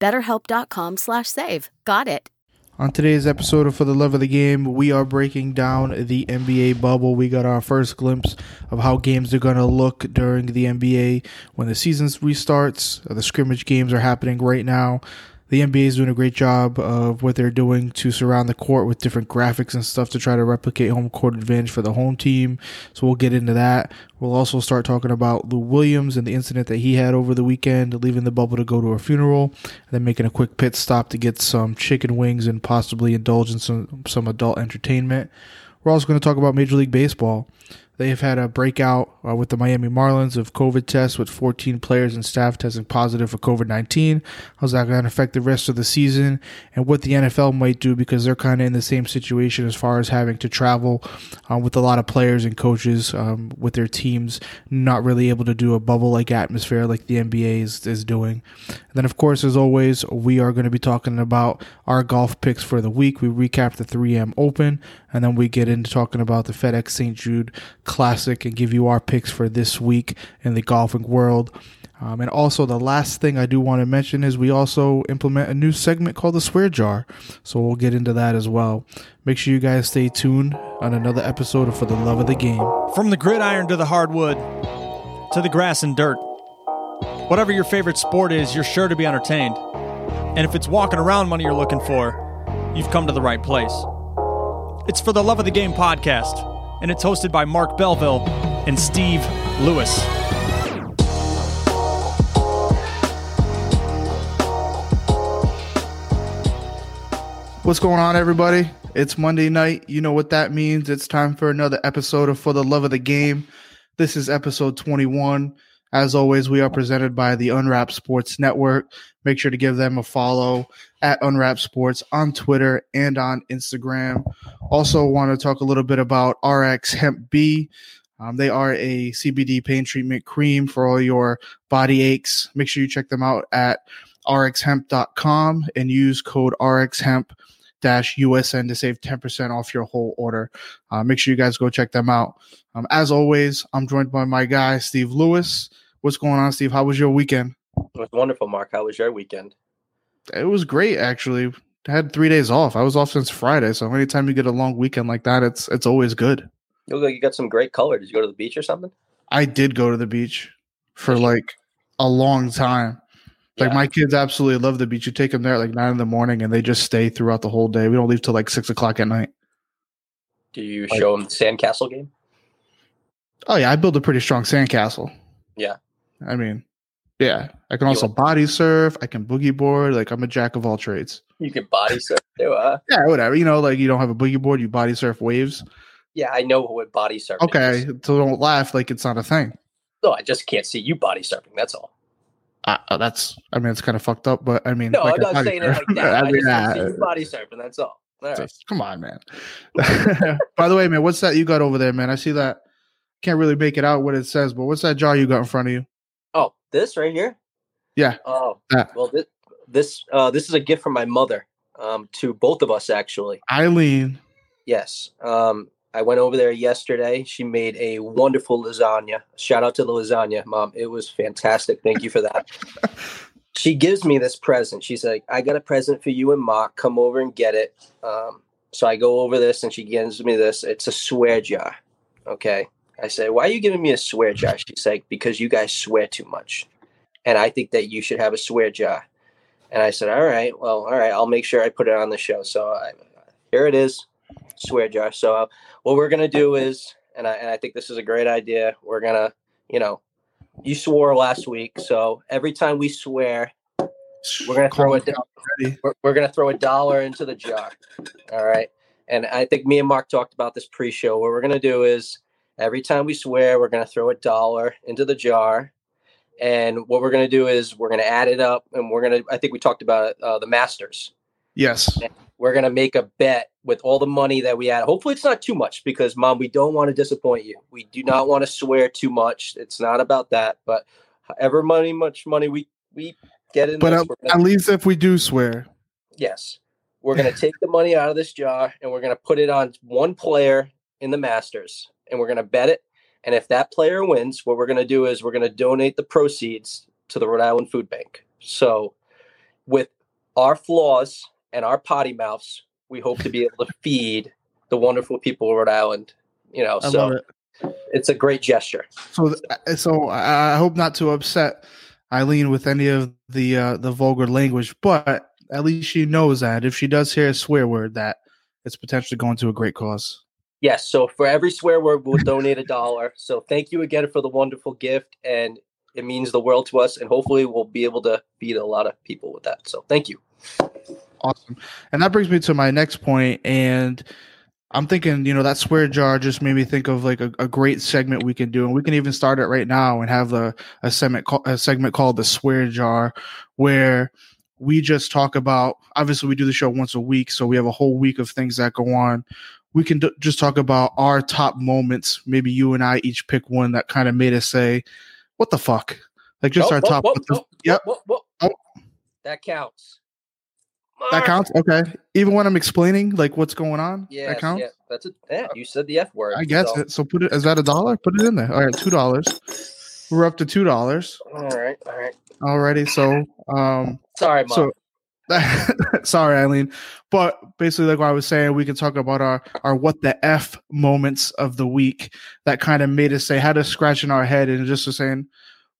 BetterHelp.com slash save. Got it. On today's episode of For the Love of the Game, we are breaking down the NBA bubble. We got our first glimpse of how games are going to look during the NBA when the season restarts. The scrimmage games are happening right now the NBA is doing a great job of what they're doing to surround the court with different graphics and stuff to try to replicate home court advantage for the home team. So we'll get into that. We'll also start talking about Lou Williams and the incident that he had over the weekend, leaving the bubble to go to a funeral, and then making a quick pit stop to get some chicken wings and possibly indulge in some, some adult entertainment. We're also going to talk about Major League Baseball. They have had a breakout uh, with the Miami Marlins of COVID tests with 14 players and staff testing positive for COVID 19. How's that going to affect the rest of the season and what the NFL might do because they're kind of in the same situation as far as having to travel uh, with a lot of players and coaches um, with their teams not really able to do a bubble like atmosphere like the NBA is, is doing. And then, of course, as always, we are going to be talking about our golf picks for the week. We recap the 3M Open and then we get into talking about the FedEx St. Jude Classic and give you our picks for this week in the golfing world. Um, and also, the last thing I do want to mention is we also implement a new segment called the Swear Jar. So we'll get into that as well. Make sure you guys stay tuned on another episode of For the Love of the Game. From the gridiron to the hardwood, to the grass and dirt. Whatever your favorite sport is, you're sure to be entertained. And if it's walking around money you're looking for, you've come to the right place. It's For the Love of the Game podcast and it's hosted by Marc Belville and Steve Lewis. What's going on, everybody? It's Monday night. You know what that means. It's time for another episode of For the Love of the Game. This is episode 21. As always, we are presented by the Unwrap Sports Network. Make sure to give them a follow at Unwrap Sports on Twitter and on Instagram. Also, want to talk a little bit about RX Hemp B. Um, they are a CBD pain treatment cream for all your body aches. Make sure you check them out at rxhemp.com and use code rxhemp dash USN to save 10% off your whole order. Uh, make sure you guys go check them out. Um, as always, I'm joined by my guy, Steve Lewis. What's going on, Steve? How was your weekend? It was wonderful, Marc. How was your weekend? It was great, actually. I had three days off. I was off since Friday, so anytime you get a long weekend like that, it's it's always good. You look like you got some great color. Did you go to the beach or something? I did go to the beach for like a long time. Like yeah. my kids absolutely love the beach. You take them there at like nine in the morning, and they just stay throughout the whole day. We don't leave till like six o'clock at night. Do you like, show them the sandcastle game? Oh yeah, I build a pretty strong sandcastle. Yeah, I mean, yeah, I can also body surf. I can boogie board. Like I'm a jack of all trades. You can body surf too, huh? yeah, whatever. You know, like you don't have a boogie board, you body surf waves. Yeah, I know what body surfing. Okay, is. so don't laugh like it's not a thing. No, I just can't see you body surfing. That's all. Uh, that's, I mean, it's kind of fucked up, but I mean, no, like I'm not saying surf. it like that. I, I mean, just you body surfing. That's all. all right. come on, man. By the way, man, what's that you got over there, man? I see that. Can't really make it out what it says, but what's that jar you got in front of you? Oh, this right here. Yeah. Oh, well, this this uh, this is a gift from my mother um, to both of us actually. Eileen. Yes. Um, I went over there yesterday. She made a wonderful lasagna. Shout out to the lasagna, mom. It was fantastic. Thank you for that. she gives me this present. She's like, I got a present for you and Marc. Come over and get it. Um, so I go over this and she gives me this. It's a swear jar. Okay. I say, Why are you giving me a swear jar? She's like, Because you guys swear too much. And I think that you should have a swear jar. And I said, all right, well, all right, I'll make sure I put it on the show. So I, here it is, swear jar. So uh, what we're gonna do is, and I and I think this is a great idea. We're gonna, you know, you swore last week, so every time we swear, we're gonna throw it. Ready. We're, we're gonna throw a dollar into the jar. All right. And I think me and Mark talked about this pre-show. What we're gonna do is every time we swear, we're gonna throw a dollar into the jar. And what we're gonna do is we're gonna add it up, and we're gonna. I think we talked about it, uh, the Masters. Yes. We're gonna make a bet with all the money that we had. Hopefully, it's not too much because, Mom, we don't want to disappoint you. We do not want to swear too much. It's not about that. But however money, much money we we get in But this, at, at least if we do swear, Yes. We're going to take the money out of this jar and we're going to put it on one player in the Masters and we're going to bet it. And if that player wins, what we're going to do is we're going to donate the proceeds to the Rhode Island Food Bank. So, with our flaws and our potty mouths, we hope to be able to feed the wonderful people of Rhode Island. You know, I so it. it's a great gesture. So, so I I hope not to upset Eileen with any of the uh, the vulgar language, but at least she knows that if she does hear a swear word, that it's potentially going to a great cause. Yes. So for every swear word, we'll donate a dollar. So thank you again for the wonderful gift, and it means the world to us. And hopefully, we'll be able to feed a lot of people with that. So thank you. Awesome. And that brings me to my next point, and I'm thinking, you know, that swear jar just made me think of like a, a great segment we can do, and we can even start it right now and have the a segment call, a segment called the swear jar, where we just talk about. Obviously, we do the show once a week, so we have a whole week of things that go on. We can d- just talk about our top moments. Maybe you and I each pick one that kind of made us say, "What the fuck?" Like just Oh, our oh, top. oh, oh, oh, yep, oh, oh, Oh. That counts. That counts. Okay, even when I'm explaining like what's going on, Yes, that counts. yeah, that's it. Yeah, you said the F word. I guess so- it. So put it. Is that a dollar? Put it in there. All right, two dollars. We're up to two dollars All right, all right. already. So, um, Sorry, mom. so sorry, Eileen, but basically, like what I was saying, we can talk about our our what the f moments of the week that kind of made us say had us scratching our head and just was saying,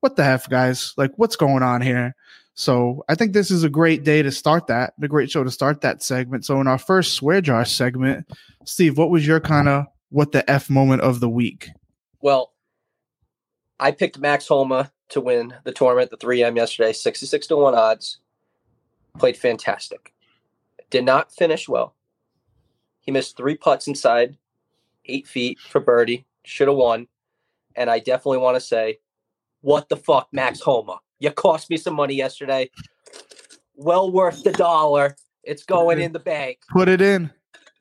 what the f, guys? Like, what's going on here? So I think this is a great day to start that, a great show to start that segment. So in our first swear jar segment, Steve, what was your kind of what the f moment of the week? Well, I picked Max Homa to win the tournament, the 3M yesterday, 66 to 1 odds. Played fantastic. Did not finish well. He missed three putts inside, eight feet for birdie. Should have won. And I definitely want to say, what the fuck, Max Homa? You cost me some money yesterday. Well worth the dollar. It's going in the bank. Put it in.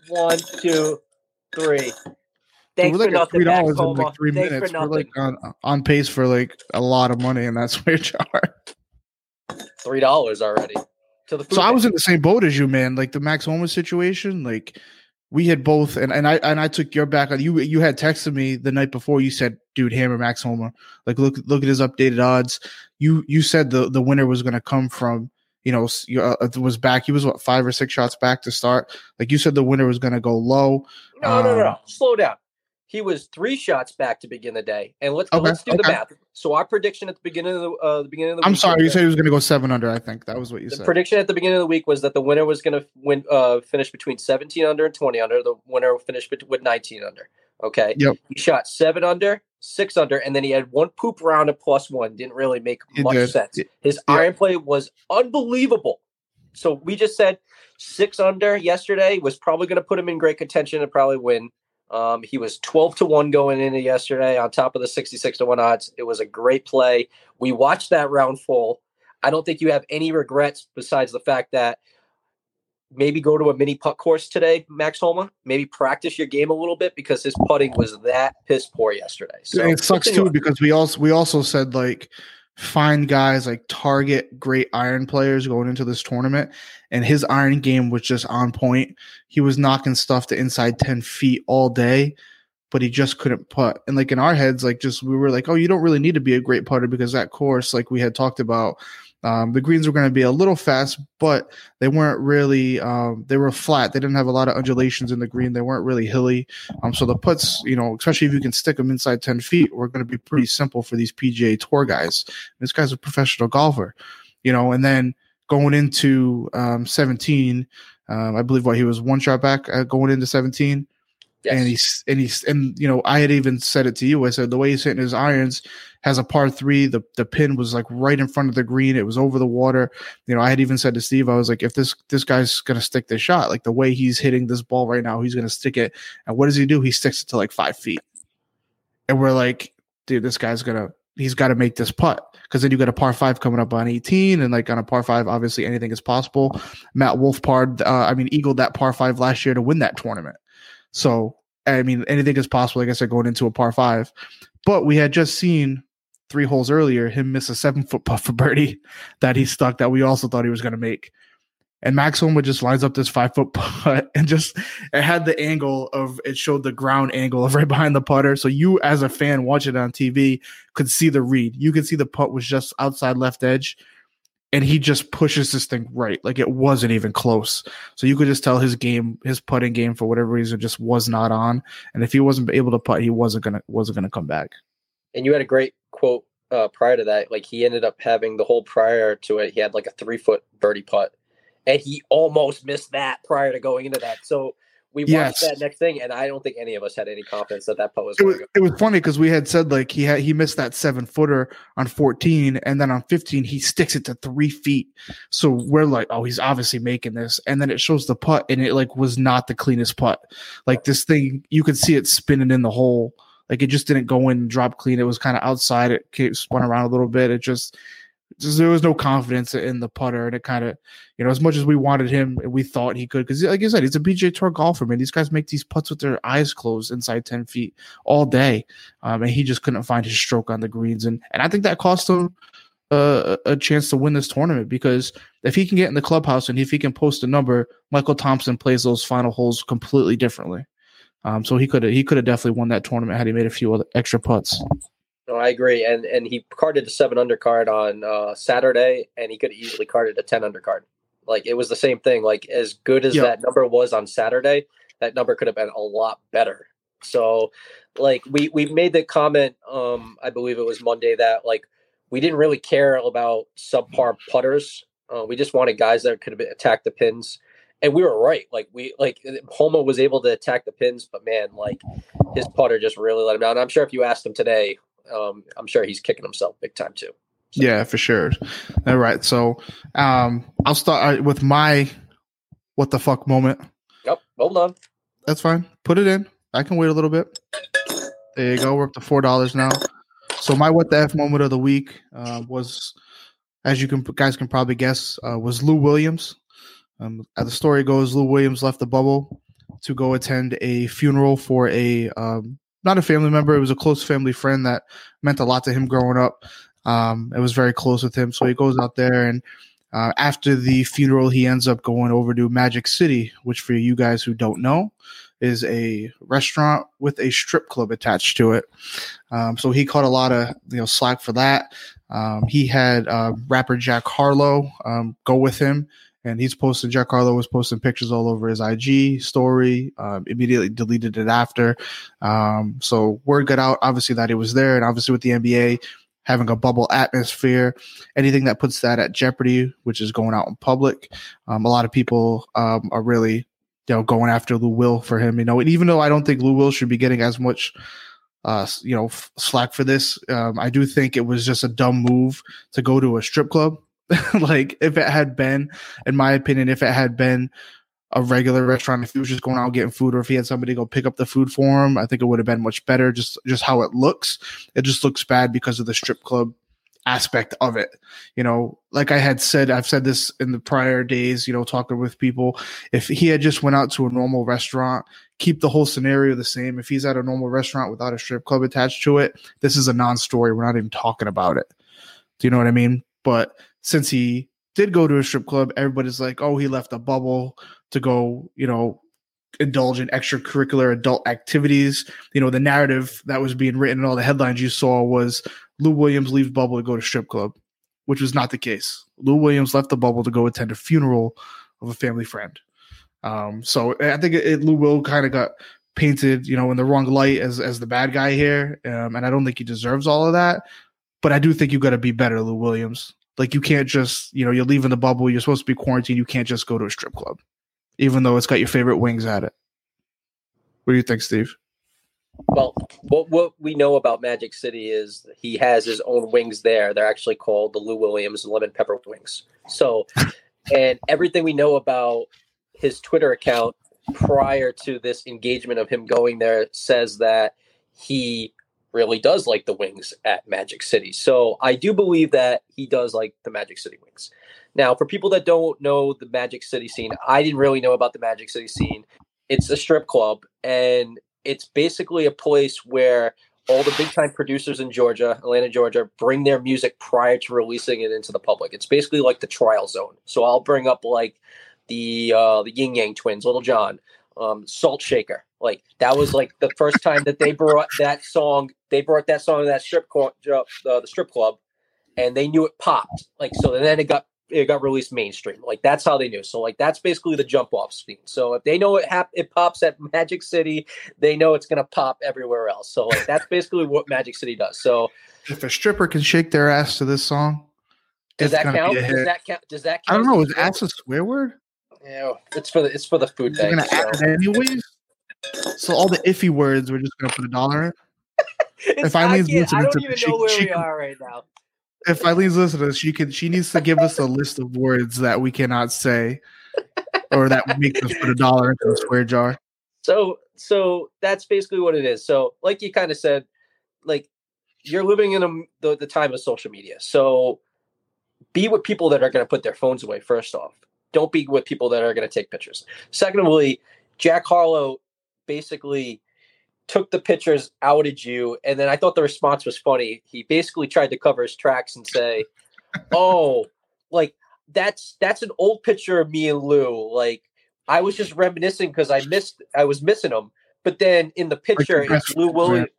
One, two, three. Thanks Dude, for we're like nothing, $3 in like three Thanks minutes. for We're like on, on pace for like a lot of money in that swear jar. three dollars already to the So I was in the same boat as you, man. Like the Max Homa situation, like we had both, and, and I and I took your back on you. You had texted me the night before. You said, "Dude, hammer Max Homa. Like look look at his updated odds." You you said the the winner was going to come from you know uh, it was back. He was what five or six shots back to start. Like you said, the winner was going to go low. no, no, no, no. um, Slow down. He was three shots back to begin the day, and let's Okay, let's do the math. So our prediction at the beginning of the uh, the beginning of the I'm sorry, you said he was going to go seven under. I think that was what you the said. prediction at the beginning of the week was that the winner was going to win uh finish between 17 under and 20 under. The winner finished with 19 under. Okay. Yep. He shot seven under, six under, and then he had one poop round at plus one. Didn't really make much sense. His Yeah. iron play was unbelievable. So we just said six under yesterday was probably going to put him in great contention and probably win. Um, he was 12 to 1 going into yesterday on top of the 66 to 1 odds. It was a great play. We watched that round full. I don't think you have any regrets besides the fact that maybe go to a mini putt course today, Max Homa. Maybe practice your game a little bit because his putting was that piss poor yesterday. So And it sucks too because we also we also said like find guys like target great iron players going into this tournament and his iron game was just on point he was knocking stuff to inside 10 feet all day but he just couldn't putt and like in our heads like just we were like oh you don't really need to be a great putter because that course like we had talked about um, the greens were going to be a little fast but they weren't really um, they were flat they didn't have a lot of undulations in the green they weren't really hilly um, so the putts, you know, especially if you can stick them inside 10 feet, were going to be pretty simple for these PGA Tour guys. This guy's a professional golfer, you know, and then going into um, 17. Um, I believe what he was one shot back going into 17. Yes. And he's and he's and you know I had even said it to you. I said the way he's hitting his irons has a par three. The the pin was like right in front of the green. It was over the water. You know I had even said to Steve, I was like, if this this guy's gonna stick this shot, like the way he's hitting this ball right now, he's gonna stick it. And what does he do? He sticks it to like five feet. And we're like, dude, this guy's gonna he's got to make this putt because then you got a par five coming up on 18 and like on a par five obviously anything is possible matt Wolff par uh, i mean eagled that par five last year to win that tournament so i mean anything is possible like i said going into a par five but we had just seen three holes earlier him miss a seven foot putt for birdie that he stuck that we also thought he was going to make and Max Homa just lines up this five foot putt and just it had the angle of it showed the ground angle of right behind the putter. So you as a fan watching it on TV could see the read. You could see the putt was just outside left edge. And he just pushes this thing right. Like it wasn't even close. So you could just tell his game, his putting game for whatever reason just was not on. And if he wasn't able to putt, he wasn't gonna wasn't gonna come back. And you had a great quote uh, prior to that. Like he ended up having the whole prior to it, he had like a three foot birdie putt and he almost missed that prior to going into that. So we watched Yes. that next thing, and I don't think any of us had any confidence that that putt was it going was, to go. it was funny because we had said like he had he missed that seven footer on 14 and then on 15 he sticks it to three feet. So we're like oh he's obviously making this. And then it shows the putt and it like was not the cleanest putt. Like this thing you could see it spinning in the hole. Like it just didn't go in and drop clean. It was kind of outside. It came, spun around a little bit. It just just there was no confidence in the putter, and it kind of, you know, as much as we wanted him, we thought he could, because like I said, he's a PGA Tour golfer, man. These guys make these putts with their eyes closed inside ten feet all day, um, and he just couldn't find his stroke on the greens, and and I think that cost him uh, a chance to win this tournament because if he can get in the clubhouse and if he can post a number, Michael Thompson plays those final holes completely differently. Um, so he could have he could have definitely won that tournament had he made a few other extra putts. No, I agree. And and he carded a seven undercard on uh, Saturday, and he could have easily carded a ten undercard. Like it was the same thing. Like as good as Yeah. that number was on Saturday, that number could have been a lot better. So, like we we made the comment, um, I believe it was Monday that like we didn't really care about subpar putters. Uh, we just wanted guys that could have attacked the pins, and we were right. Like we like Homa was able to attack the pins, but man, like his putter just really let him down. I'm sure if you asked him today, um, I'm sure he's kicking himself big time too. Yeah, for sure. All right, so um, I'll start uh, with my what the fuck moment. Yep. Hold on. That's fine. Put it in. I can wait a little bit. There you go. We're up to four dollars now. So my what the f moment of the week uh, was, as you can guys can probably guess, uh, was Lou Williams. Um, as the story goes, Lou Williams left the bubble to go attend a funeral for a um, not a family member. It was a close family friend that meant a lot to him growing up. Um, it was very close with him, so he goes out there and. Uh, after the funeral, he ends up going over to Magic City, which, for you guys who don't know, is a restaurant with a strip club attached to it. Um, so he caught a lot of you know slack for that. Um, he had uh, rapper Jack Harlow um, go with him, and he's posting. Jack Harlow was posting pictures all over his IG story. Um, immediately deleted it after. Um, so word got out, obviously that he was there, and obviously with the NBA having a bubble atmosphere, anything that puts that at jeopardy, which is going out in public, um, a lot of people um, are really you know, going after Lou Will for him, you know, and even though I don't think Lou Will should be getting as much, uh, you know, f- slack for this, um, I do think it was just a dumb move to go to a strip club. like if it had been, in my opinion, if it had been a regular restaurant, if he was just going out getting food, or if he had somebody go pick up the food for him, I think it would have been much better. Just just how it looks, it just looks bad because of the strip club aspect of it. You know, like I had said, I've said this in the prior days, you know, talking with people. If he had just went out to a normal restaurant, keep the whole scenario the same. If he's at a normal restaurant without a strip club attached to it, this is a non-story. We're not even talking about it. Do you know what I mean? But since he did go to a strip club, everybody's like, oh, he left a bubble to go, you know, indulge in extracurricular adult activities. You know, the narrative that was being written and all the headlines you saw was Lou Williams leaves bubble to go to strip club, which was not the case. Lou Williams left the bubble to go attend a funeral of a family friend. Um, so I think it, it, Lou Will kind of got painted, you know, in the wrong light as as the bad guy here, um, and I don't think he deserves all of that. But I do think you got to be better, Lou Williams. Like you can't just you know you're leaving the bubble. You're supposed to be quarantined. You can't just go to a strip club, even though it's got your favorite wings at it. What do you think, Steve? Well, what what we know about Magic City is he has his own wings there. They're actually called the Lou Williams lemon pepper wings. So, and everything we know about his Twitter account prior to this engagement of him going there says that he really does like the wings at Magic City. So I do believe that he does like the Magic City wings. Now, for people that don't know the Magic City scene, I didn't really know about the Magic City scene. It's a strip club and it's basically a place where all the big time producers in Georgia, Atlanta, Georgia, bring their music prior to releasing it into the public. It's basically like the trial zone. So I'll bring up like the uh, the Ying Yang Twins, Little Jon, um, Salt Shaker. Like that was like the first time that they brought that song. They brought that song to that strip club, uh, the strip club, and they knew it popped. Like so, then it got it got released mainstream. Like that's how they knew. So like that's basically the jump off scene. So if they know it hap- it pops at Magic City, they know it's gonna pop everywhere else. So like that's basically what Magic City does. So if a stripper can shake their ass to this song, does that count? Does that count? Does that count? I don't know. Is ass a swear word? Yeah, it's for the it's for the food thing. Gonna so. add it anyways. So all the iffy words, we're just gonna put a dollar in. if Eileen's listening, I don't even know where she we are right now if Eileen's listening, she can she needs to give us a list of words that we cannot say or that make us put a dollar into the square jar. So so that's basically what it is. So like you kind of said, like you're living in a, the, the time of social media. So be with people that are going to put their phones away first off. Don't be with people that are going to take pictures. Secondly, Jack Harlow basically took the pictures, outed you, and then I thought the response was funny. He basically tried to cover his tracks and say, "Oh, like that's that's an old picture of me and Lou. Like I was just reminiscing because I missed I was missing him. But then in the picture, it's Lou Williams.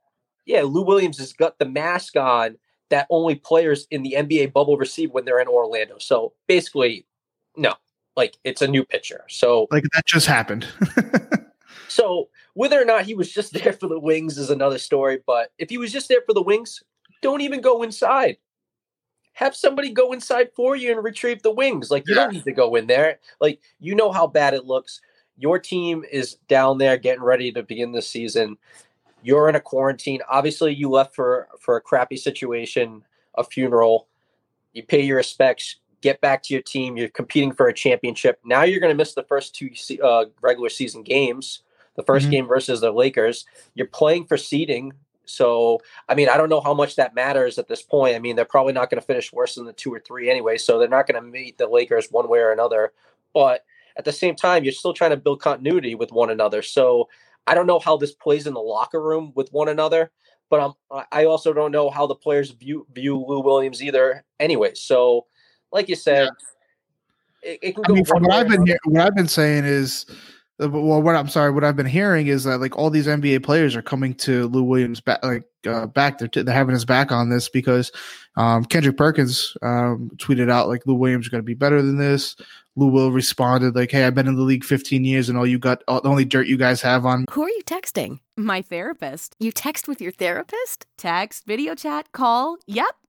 Yeah, Lou Williams has got the mask on that only players in the NBA bubble receive when they're in Orlando. So basically, no, like it's a new picture. So like that just happened. so whether or not he was just there for the wings is another story. But if he was just there for the wings, don't even go inside. Have somebody go inside for you and retrieve the wings. Like you yeah. don't need to go in there. Like you know how bad it looks. Your team is down there getting ready to begin the season. You're in a quarantine. Obviously, you left for for a crappy situation, a funeral. You pay your respects. Get back to your team. You're competing for a championship. Now you're going to miss the first two uh, regular season games the 1st mm-hmm. game versus the Lakers. You're playing for seeding. So, I mean, I don't know how much that matters at this point. I mean, they're probably not going to finish worse than the two or three anyway. So they're not going to meet the Lakers one way or another. But at the same time, you're still trying to build continuity with one another. So I don't know how this plays in the locker room with one another. But I'm, I also don't know how the players view view Lou Williams either. Anyway, so like you said, yeah. it, it, can go. I mean, from what I've been here, what I've been saying is uh, well, what I'm sorry, what I've been hearing is that like all these NBA players are coming to Lou Williams back, like uh, back. They're, t- they're having his back on this because um, Kendrick Perkins um, tweeted out like Lou Williams is going to be better than this. Lou Will responded like, "Hey, I've been in the league 15 years, and all you got, all, the only dirt you guys have on." Who are you texting? My therapist. You text with your therapist? Text, video chat, call. Yep.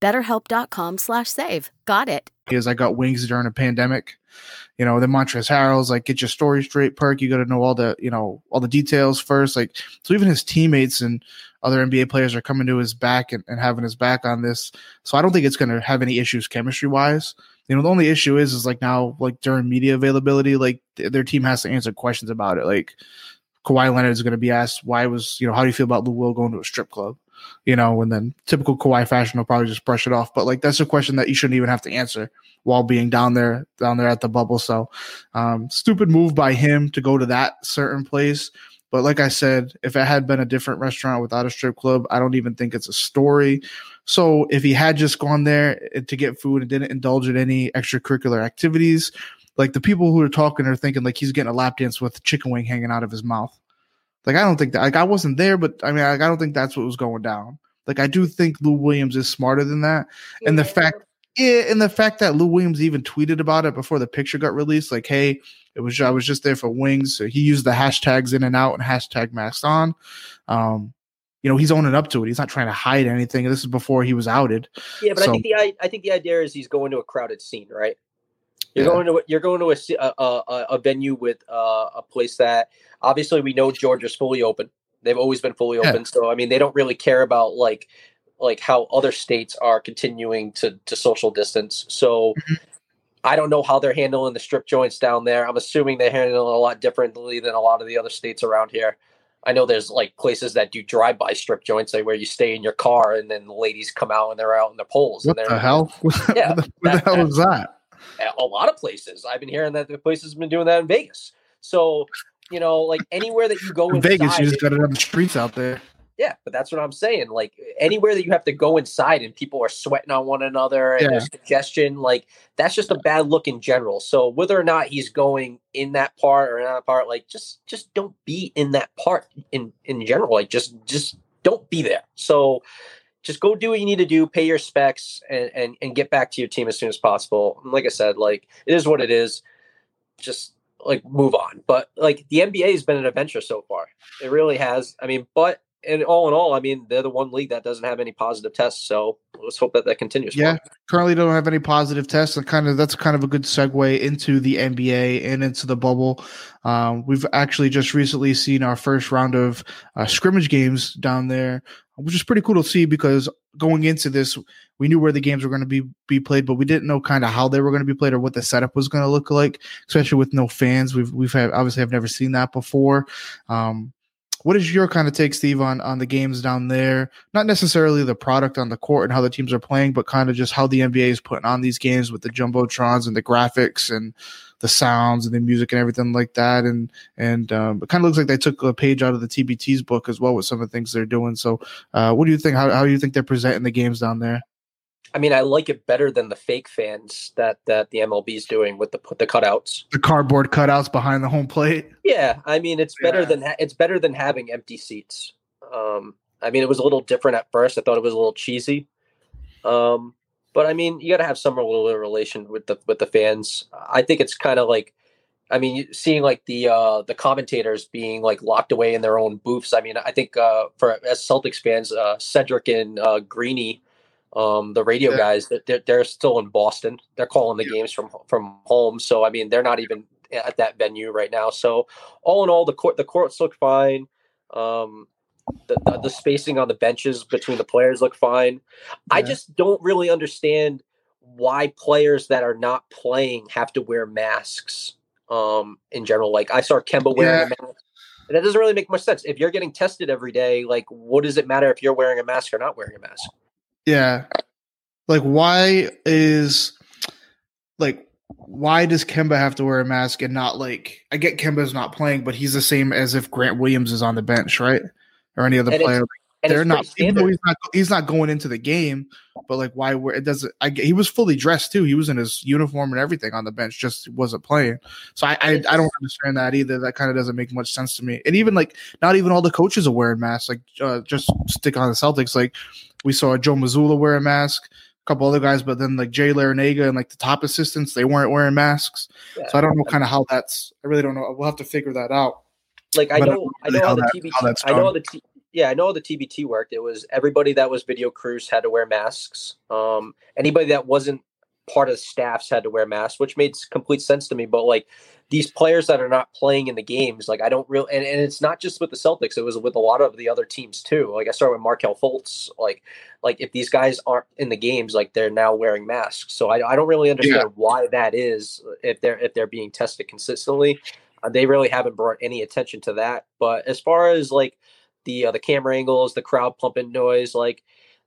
Betterhelp.com slash save. Got it. Because I got wings during a pandemic you know, the Montrezl Harrell's like get your story straight, Perk. You got to know all the, you know, all the details first. Like, so even his teammates and other NBA players are coming to his back and, and having his back on this. So I don't think it's going to have any issues chemistry wise. You know, the only issue is, is like now, like during media availability, like th- their team has to answer questions about it. Like Kawhi Leonard is going to be asked, why was, you know, how do you feel about Lou Will going to a strip club? You know, and then typical Kawhi fashion he'll probably just brush it off. But like that's a question that you shouldn't even have to answer while being down there down there at the bubble. So um, stupid move by him to go to that certain place. But like I said, if it had been a different restaurant without a strip club, I don't even think it's a story. So if he had just gone there to get food and didn't indulge in any extracurricular activities, like the people who are talking are thinking like he's getting a lap dance with chicken wing hanging out of his mouth. Like I don't think that like I wasn't there, but I mean like, I don't think that's what was going down. Like I do think Lou Williams is smarter than that, and the fact yeah, and the fact that Lou Williams even tweeted about it before the picture got released, like, hey, it was I was just there for wings. So he used the hashtags in and out and hashtag masked on. Um, you know, he's owning up to it. He's not trying to hide anything. This is before he was outed. Yeah, but So- I think the I, I think the idea is he's going to a crowded scene, right? You're Yeah. going to you're going to a, a, a, a venue with uh, a place that obviously we know Georgia's fully open. They've always been fully Yeah. open, so I mean they don't really care about like like how other states are continuing to to social distance. So Mm-hmm. I don't know how they're handling the strip joints down there. I'm assuming they handle it a lot differently than a lot of the other states around here. I know there's like places that do drive-by strip joints, like where you stay in your car and then the ladies come out and they're out in their poles. What and the they're, hell? Yeah, Where the, where the hell that- was that? a lot of places. I've been hearing that the places have been doing that in Vegas. So, you know, like anywhere that you go In Vegas, you just got it on the streets out there. yeah, but that's what I'm saying. Like anywhere that you have to go inside and people are sweating on one another and Yeah. there's congestion, like that's just a bad look in general. So whether or not he's going in that part or in that part, like just just don't be in that part in in general. Like just just don't be there. So just go do what you need to do, pay your specs, and and, and get back to your team as soon as possible. And like I said, like it is what it is. Just like move on. But like the NBA has been an adventure so far. It really has. I mean, but and all in all, I mean, they're the one league that doesn't have any positive tests. So let's hope that that continues. Yeah, currently don't have any positive tests, and kind of that's kind of a good segue into the NBA and into the bubble. Um, we've actually just recently seen our first round of uh, scrimmage games down there, which is pretty cool to see because going into this, we knew where the games were going to be be played, but we didn't know kind of how they were going to be played or what the setup was going to look like, especially with no fans. We've we've had obviously have never seen that before. Um, what is your kind of take, Steve, on on the games down there? Not necessarily the product on the court and how the teams are playing, but kind of just how the NBA is putting on these games with the jumbotrons and the graphics and the sounds and the music and everything like that. And and um, it kind of looks like they took a page out of the TBT's book as well with some of the things they're doing. So, uh, what do you think? How how do you think they're presenting the games down there? I mean, I like it better than the fake fans that that the MLB is doing with the the cutouts. The cardboard cutouts behind the home plate. Yeah, I mean, it's better Yeah. than ha- it's better than having empty seats. Um, I mean, it was a little different at first. I thought it was a little cheesy. Um, but I mean, you got to have some little relation with the with the fans. I think it's kind of like, I mean, seeing like the uh, the commentators being like locked away in their own booths. I mean, I think uh, for as Celtics fans, uh, Cedric and uh, Greeny, um, the radio Yeah. guys, they're- they're, they're still in Boston. They're calling the Yeah. games from from home. So I mean, they're not even at that venue right now. So all in all, the court the courts look fine. Um, the, the, the spacing on the benches between the players look fine. I just don't really understand why players that are not playing have to wear masks. Um, in general, like I saw Kemba wearing Yeah. a mask. And that doesn't really make much sense. If you're getting tested every day, like what does it matter if you're wearing a mask or not wearing a mask? Yeah. Like why is like why does Kemba have to wear a mask and not like I get Kemba's not playing, but he's the same as if Grant Williams is on the bench, right? Or any other player. And They're not even he's not he's not going into the game, but like why wear it doesn't I he was fully dressed too. He was in his uniform and everything on the bench, just wasn't playing. So I I, I don't understand that either. That kind of doesn't make much sense to me. And even like not even all the coaches are wearing masks. Like uh, just stick on the Celtics. Like we saw Joe Mazzulla wear a mask, a couple other guys, but then like Jay Larranaga and like the top assistants, they weren't wearing masks. Yeah. So I don't know kind of how that's. I really don't know. We'll have to figure that out. like I But I know don't I know how the TV. TBT how that's I know the T, yeah I know the TBT worked. It was everybody that was video crews had to wear masks. Um, anybody that wasn't part of staffs had to wear masks, which made complete sense to me. But like these players that are not playing in the games, like I don't really, and, and it's not just with the Celtics. It was with a lot of the other teams too. Like I started with Markelle Fultz. Like like if these guys aren't in the games, like they're now wearing masks. So I, I don't really understand why that is. If they're if they're being tested consistently, uh, they really haven't brought any attention to that. But as far as like the uh, the camera angles, the crowd pumping noise, like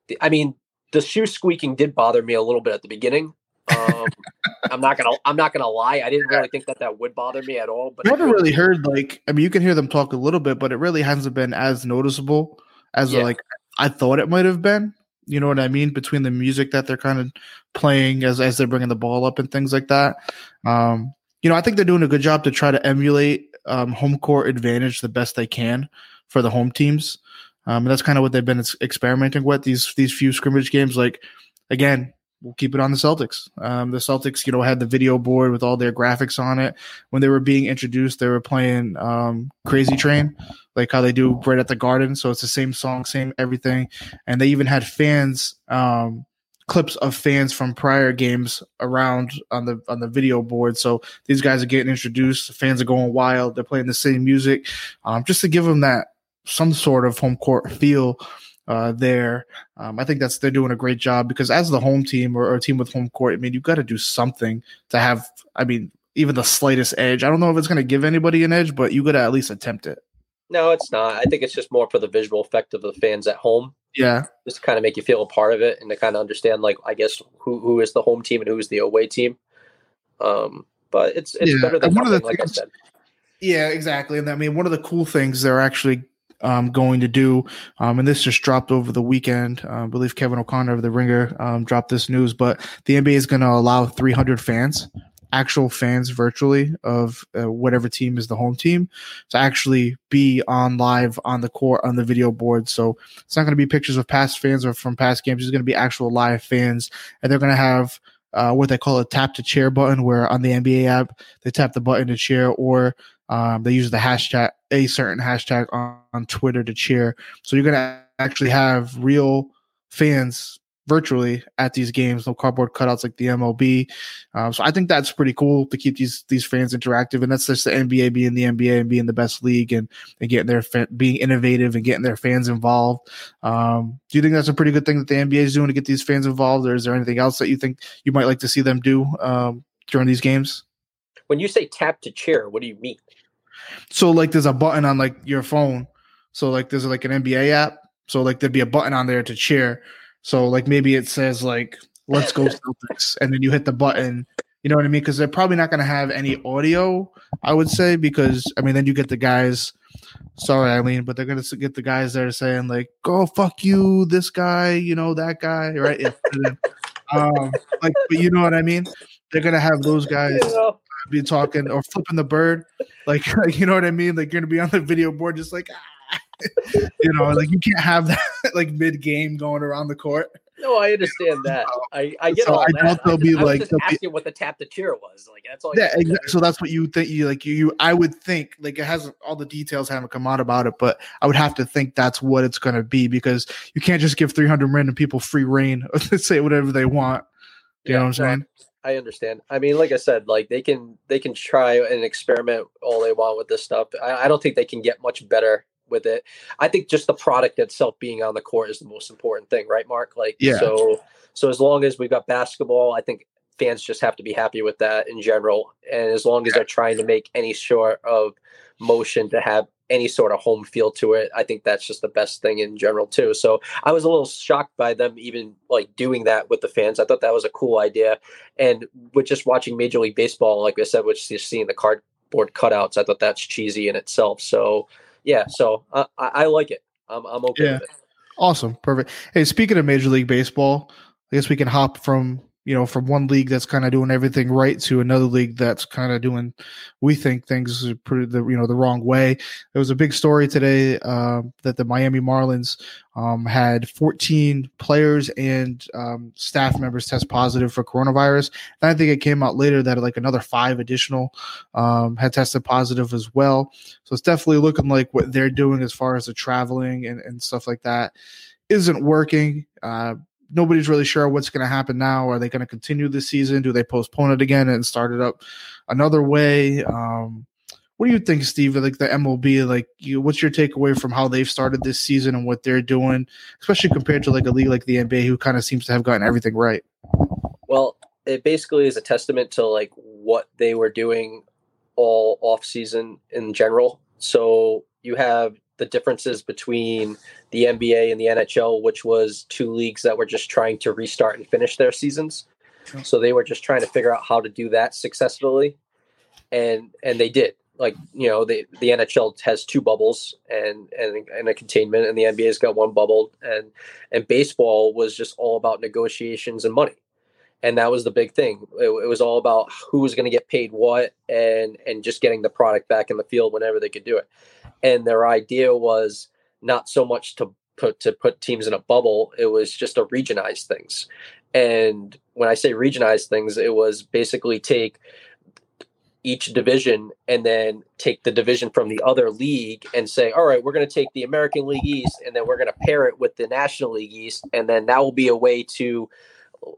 the, I mean, the shoe squeaking did bother me a little bit at the beginning. Um, I'm not gonna I'm not gonna lie. I didn't really think that that would bother me at all. But I haven't really heard like I mean you can hear them talk a little bit, but it really hasn't been as noticeable as Yeah. like I thought it might have been. You know what I mean? Between the music that they're kind of playing as as they're bringing the ball up and things like that. Um, you know, I think they're doing a good job to try to emulate um, home court advantage the best they can for the home teams. Um, and that's kind of what they've been experimenting with these these few scrimmage games. Like again, we'll keep it on the Celtics. Um, the Celtics, you know, had the video board with all their graphics on it. When they were being introduced, they were playing um, Crazy Train, like how they do right at the Garden. So it's the same song, same everything. And they even had fans, um, clips of fans from prior games around on the on the video board. So these guys are getting introduced. Fans are going wild. They're playing the same music, um, just to give them that some sort of home court feel uh, there. Um, I think that's they're doing a great job because as the home team or, or a team with home court, I mean, you've got to do something to have. I mean, even the slightest edge. I don't know if it's going to give anybody an edge, but you got to at least attempt it. No, it's not. I think it's just more for the visual effect of the fans at home. Yeah, just to kind of make you feel a part of it and to kind of understand, like, I guess who who is the home team and who is the away team. Um, but it's it's yeah. better than one nothing, of the like things, I said. Yeah, exactly. And I mean, one of the cool things they're actually um, going to do. Um, and this just dropped over the weekend. Uh, I believe Kevin O'Connor of the Ringer um, dropped this news, but the NBA is going to allow 300 fans, actual fans virtually of uh, whatever team is the home team, to actually be on live on the court on the video board. So it's not going to be pictures of past fans or from past games. It's going to be actual live fans, and they're going to have uh, what they call a tap to chair button, where on the NBA app they tap the button to chair, or um, they use the hashtag a certain hashtag on, on Twitter to cheer. So you're gonna actually have real fans virtually at these games, no cardboard cutouts like the MLB. Um, so I think that's pretty cool to keep these these fans interactive, and that's just the NBA being the NBA and being the best league and, and getting their fa- being innovative and getting their fans involved. Um, do you think that's a pretty good thing that the NBA is doing to get these fans involved, or is there anything else that you think you might like to see them do um, during these games? When you say tap to cheer, what do you mean? So like there's a button on like your phone. So like there's like an NBA app. So like there'd be a button on there to cheer. So like maybe it says like let's go Celtics and then you hit the button. You know what I mean? Because they're probably not going to have any audio, I would say, because I mean, then you get the guys. Sorry, Eileen, but they're going to get the guys there saying like, "Go fuck you, this guy, you know that guy, right?" Yeah. um, like, but you know what I mean? They're going to have those guys be talking or flipping the bird, like, you know what I mean? Like you're gonna be on the video board, just like, ah. you know, like you can't have that like mid game going around the court. No, I understand that. I, I get so all I that. They'll be I like just asking what the tap the cheer was. Like that's all. Yeah, exactly. So that's what you think. You like you, you. I would think like it hasn't all the details haven't come out about it, but I would have to think that's what it's going to be because you can't just give 300 random people free reign to say whatever they want. You yeah, know what I'm saying? I understand. I mean, like I said, like they can they can try and experiment all they want with this stuff. I, I, don't think they can get much better with it. I think just the product itself being on the court is the most important thing, right, Marc? Like, yeah. So, so as long as we've got basketball, I think fans just have to be happy with that in general. And as long as they're trying to make any sort of motion to have any sort of home feel to it. I think that's just the best thing in general too. So I was a little shocked by them even like doing that with the fans. I thought that was a cool idea. And with just watching Major League Baseball, like I said, which just seeing the cardboard cutouts, I thought that's cheesy in itself. So yeah, so uh, I, I, like it. I'm, I'm okay yeah. with it. Awesome, perfect. Hey, speaking of Major League Baseball, I guess we can hop from you know, from one league that's kind of doing everything right to another league that's kind of doing, we think things pretty the you know the wrong way. There was a big story today uh, that the Miami Marlins um, had 14 players and um, staff members test positive for coronavirus. And I think it came out later that like another five additional um, had tested positive as well. So it's definitely looking like what they're doing as far as the traveling and, and stuff like that isn't working. Uh, nobody's really sure what's going to happen now. Are they going to continue this season? Do they postpone it again and start it up another way? Um, what do you think, Steve? Like the MLB, like you, what's your takeaway from how they've started this season and what they're doing, especially compared to like a league like the NBA, who kind of seems to have gotten everything right? Well, it basically is a testament to like what they were doing all off season in general. So you have the differences between the NBA and the NHL, which was two leagues that were just trying to restart and finish their seasons. So they were just trying to figure out how to do that successfully, and and they did. Like you know, the the NHL has two bubbles and and and a containment, and the NBA's got one bubble, and and baseball was just all about negotiations and money. and that was the big thing. It, it was all about who was going to get paid what, and and just getting the product back in the field whenever they could do it. And their idea was not so much to put to put teams in a bubble; it was just to regionize things. And when I say regionize things, it was basically take each division and then take the division from the other league and say, all right, we're going to take the American League East and then we're going to pair it with the National League East. And then that will be a way to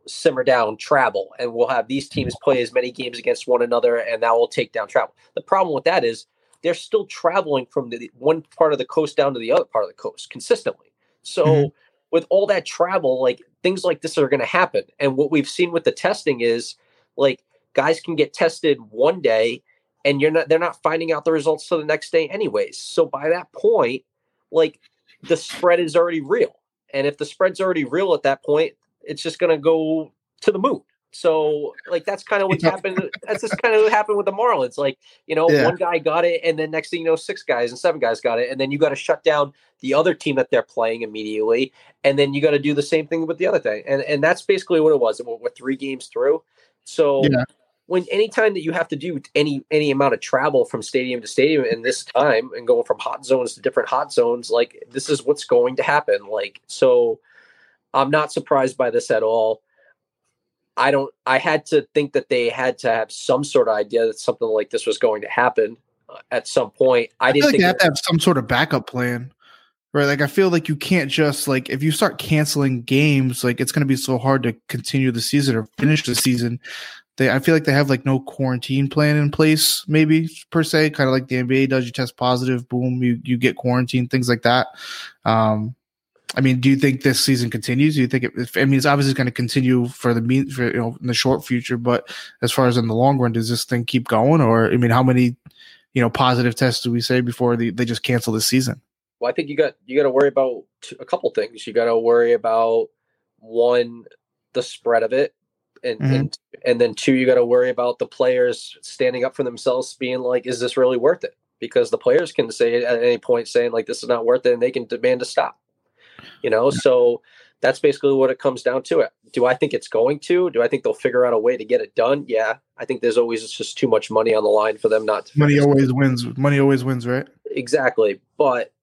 simmer down travel. And we'll have these teams play as many games against one another and that will take down travel. The problem with that is they're still traveling from the one part of the coast down to the other part of the coast consistently. So mm-hmm. with all that travel, like things like this are going to happen. And what we've seen with the testing is like, guys can get tested one day and you're not they're not finding out the results till the next day anyways so by that point like the spread is already real and if the spread's already real at that point it's just going to go to the moon so like that's kind of what happened that's just kind of what happened with the marlins like you know yeah. one guy got it and then next thing you know six guys and seven guys got it and then you got to shut down the other team that they're playing immediately and then you got to do the same thing with the other thing and and that's basically what it was we're, we're three games through. So yeah. when anytime that you have to do any any amount of travel from stadium to stadium in this time and going from hot zones to different hot zones like this is what's going to happen like so i'm not surprised by this at all i don't i had to think that they had to have some sort of idea that something like this was going to happen uh, at some point i, I didn't like think they have to have some sort of backup plan right like i feel like you can't just like if you start canceling games like it's going to be so hard to continue the season or finish the season they I feel like they have like no quarantine plan in place, maybe per se, kind of like the NBA does. You test positive, boom, you you get quarantine, things like that. Um, I mean, do you think this season continues? Do you think it? I mean, it's obviously going to continue for the mean for, you know in the short future, but as far as in the long run, does this thing keep going? Or I mean, how many you know positive tests do we say before they, they just cancel the season? Well, I think you got you got to worry about a couple things. You got to worry about one the spread of it and mm-hmm. and and then two you got to worry about the players standing up for themselves being like is this really worth it because the players can say at any point saying like this is not worth it and they can demand to stop you know? So that's basically what it comes down to. It do i think it's going to? Do i think they'll figure out a way to get it done? Yeah. I think there's always just too much money on the line for them not to money always wins. Money always wins right? Exactly. But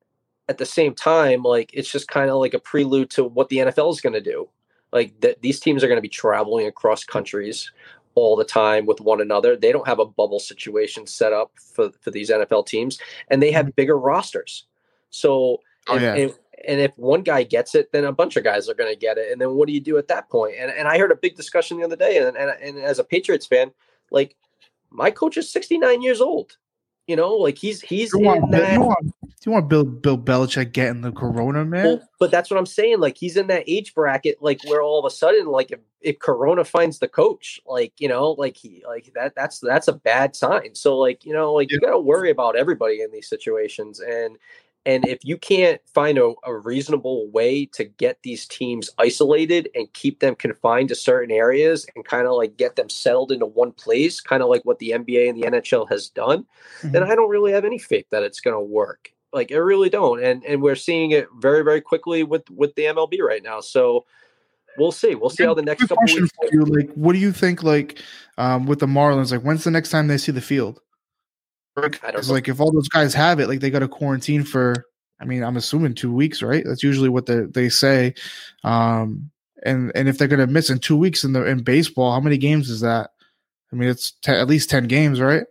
at the same time like it's just kind of like a prelude to what the nfl is going to do. Like th- these teams are going to be traveling across countries all the time with one another. They don't have a bubble situation set up for, for these NFL teams, and they have mm-hmm. bigger rosters. So, oh, yeah. and, and, if one guy gets it, then a bunch of guys are going to get it. And then what do you do at that point? And, and I heard a big discussion the other day, and, and, and as a Patriots fan, like my coach is 69 years old. You know, like he's he's you want, that, you want, you want Bill Bill Belichick getting the corona, man? Well, but that's what I'm saying. Like he's in that age bracket, like where all of a sudden, like if, if Corona finds the coach, like you know, like he like that that's that's a bad sign. So like you know, like yeah. you got to worry about everybody in these situations, and and if you can't find a, a, reasonable way to get these teams isolated and keep them confined to certain areas and kind of like get them settled into one place, kind of like what the NBA and the NHL has done, mm-hmm. then I don't really have any faith that it's going to work. Like I really don't. And and we're seeing it very very quickly with with the MLB right now. So we'll see. We'll see how the next couple weeks. You, like, what do you think? Like, um, with the Marlins, like, when's the next time they see the field? Like if all those guys have it, like they got to quarantine for. I mean, I'm assuming two weeks, right? That's usually what they they say. Um, and and if they're gonna miss in two weeks in the in baseball, how many games is that? I mean, it's at least ten games, right?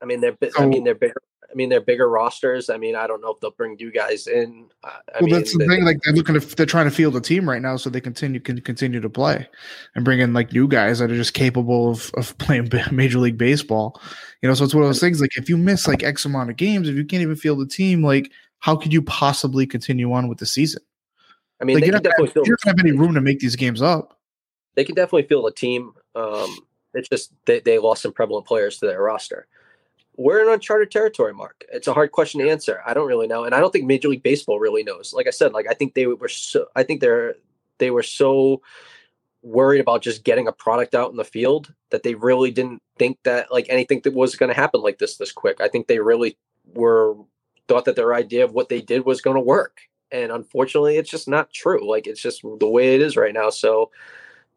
I mean, they're so, I mean they're bigger. I mean, they're bigger rosters. I mean, I don't know if they'll bring new guys in. I well, mean, that's the they, thing. Like they're looking to, they're trying to field a team right now, so they continue can continue to play and bring in like new guys that are just capable of of playing Major League Baseball. You know, so it's one of those things. Like if you miss like X amount of games, if you can't even field a team, like how could you possibly continue on with the season? I mean, like, you, don't have, you don't have any room to make these games up. They can definitely field a team. Um, it's just they, they lost some prevalent players to their roster we're in uncharted territory, Marc. It's a hard question to answer. I don't really know, and I don't think Major League Baseball really knows. Like I said, like I think they were so. I think they're they were so worried about just getting a product out in the field that they really didn't think that like anything that was going to happen like this this quick. I think they really were thought that their idea of what they did was going to work, and unfortunately, it's just not true. Like it's just the way it is right now. So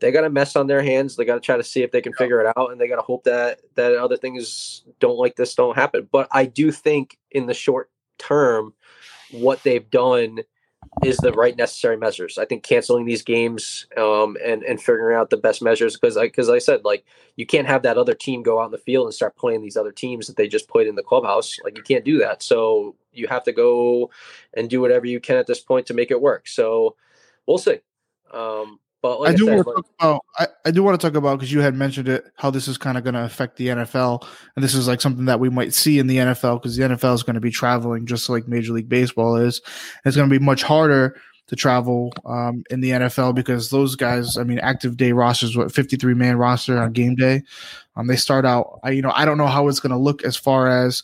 they got a mess on their hands. They got to try to see if they can figure it out, and they got to hope that that other things don't like this don't happen. But I do think in the short term, what they've done is the right necessary measures. I think canceling these games um, and and figuring out the best measures because because I, I said like you can't have that other team go out in the field and start playing these other teams that they just played in the clubhouse. Like you can't do that. So you have to go and do whatever you can at this point to make it work. So we'll see. Um, but like I do said, want to like- talk about. I, I do want to talk about because you had mentioned it, how this is kind of going to affect the NFL, and this is like something that we might see in the NFL because the NFL is going to be traveling just like Major League Baseball is. It's going to be much harder to travel um, in the NFL because those guys, I mean, active day rosters, what fifty three man roster on game day, um, they start out. I you know I don't know how it's going to look as far as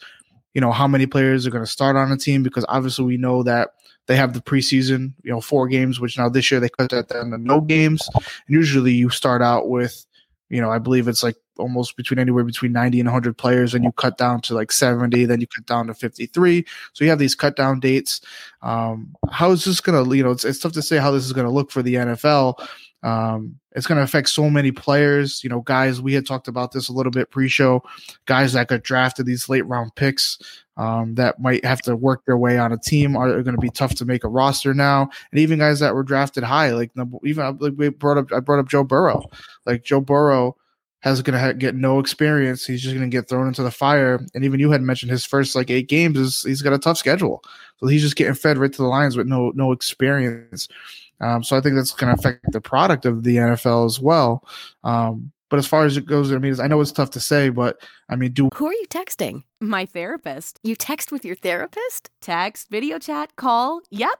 you know how many players are going to start on a team because obviously we know that they have the preseason, you know, four games, which now this year they cut that down to no games. And usually you start out with, you know, I believe it's like almost between anywhere between 90 and 100 players, and you cut down to like 70, then you cut down to 53. So you have these cut down dates. Um, how is this going to, you know, it's, it's tough to say how this is going to look for the NFL. Um, it's going to affect so many players. You know, guys, we had talked about this a little bit pre show, guys that got drafted, these late round picks um, that might have to work their way on a team are going to be tough to make a roster now. And even guys that were drafted high, like even like we brought up, I brought up Joe Burrow. Like Joe Burrow has going to ha- get no experience. He's just going to get thrown into the fire. And even you had mentioned his first like eight games is he's got a tough schedule, so he's just getting fed right to the lines with no no experience. Um, so I think that's going to affect the product of the NFL as well. Um, but as far as it goes, I mean, I know it's tough to say, but I mean, do Who are you texting? My therapist. You text with your therapist? Text, video chat, call. Yep.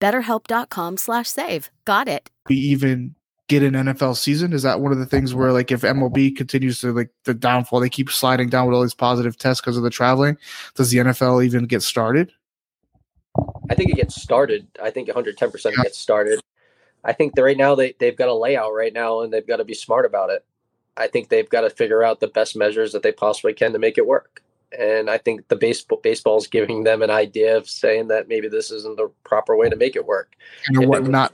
BetterHelp.com slash save. Got it. we even get an NFL season? Is that one of the things where like if MLB continues to like the downfall, they keep sliding down with all these positive tests because of the traveling? Does the NFL even get started? I think it gets started. I think 110 percent gets started. I think that right now they they've got a layout right now, and they've got to be smart about it. I think they've got to figure out the best measures that they possibly can to make it work. And I think the baseball baseball is giving them an idea of saying that maybe this isn't the proper way to make it work. And what not?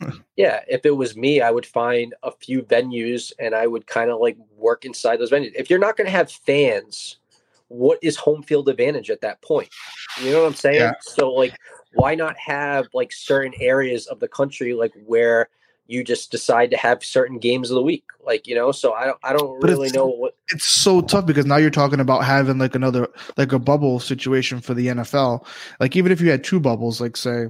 Yeah, if it was me, I would find a few venues and I would kind of like work inside those venues. If you're not going to have fans, what is home field advantage at that point? You know what I'm saying? Yeah. So like why not have like certain areas of the country like where you just decide to have certain games of the week? Like, you know, so I don't I don't But really know what It's so tough because now you're talking about having like another like a bubble situation for the NFL. Like even if you had two bubbles, like say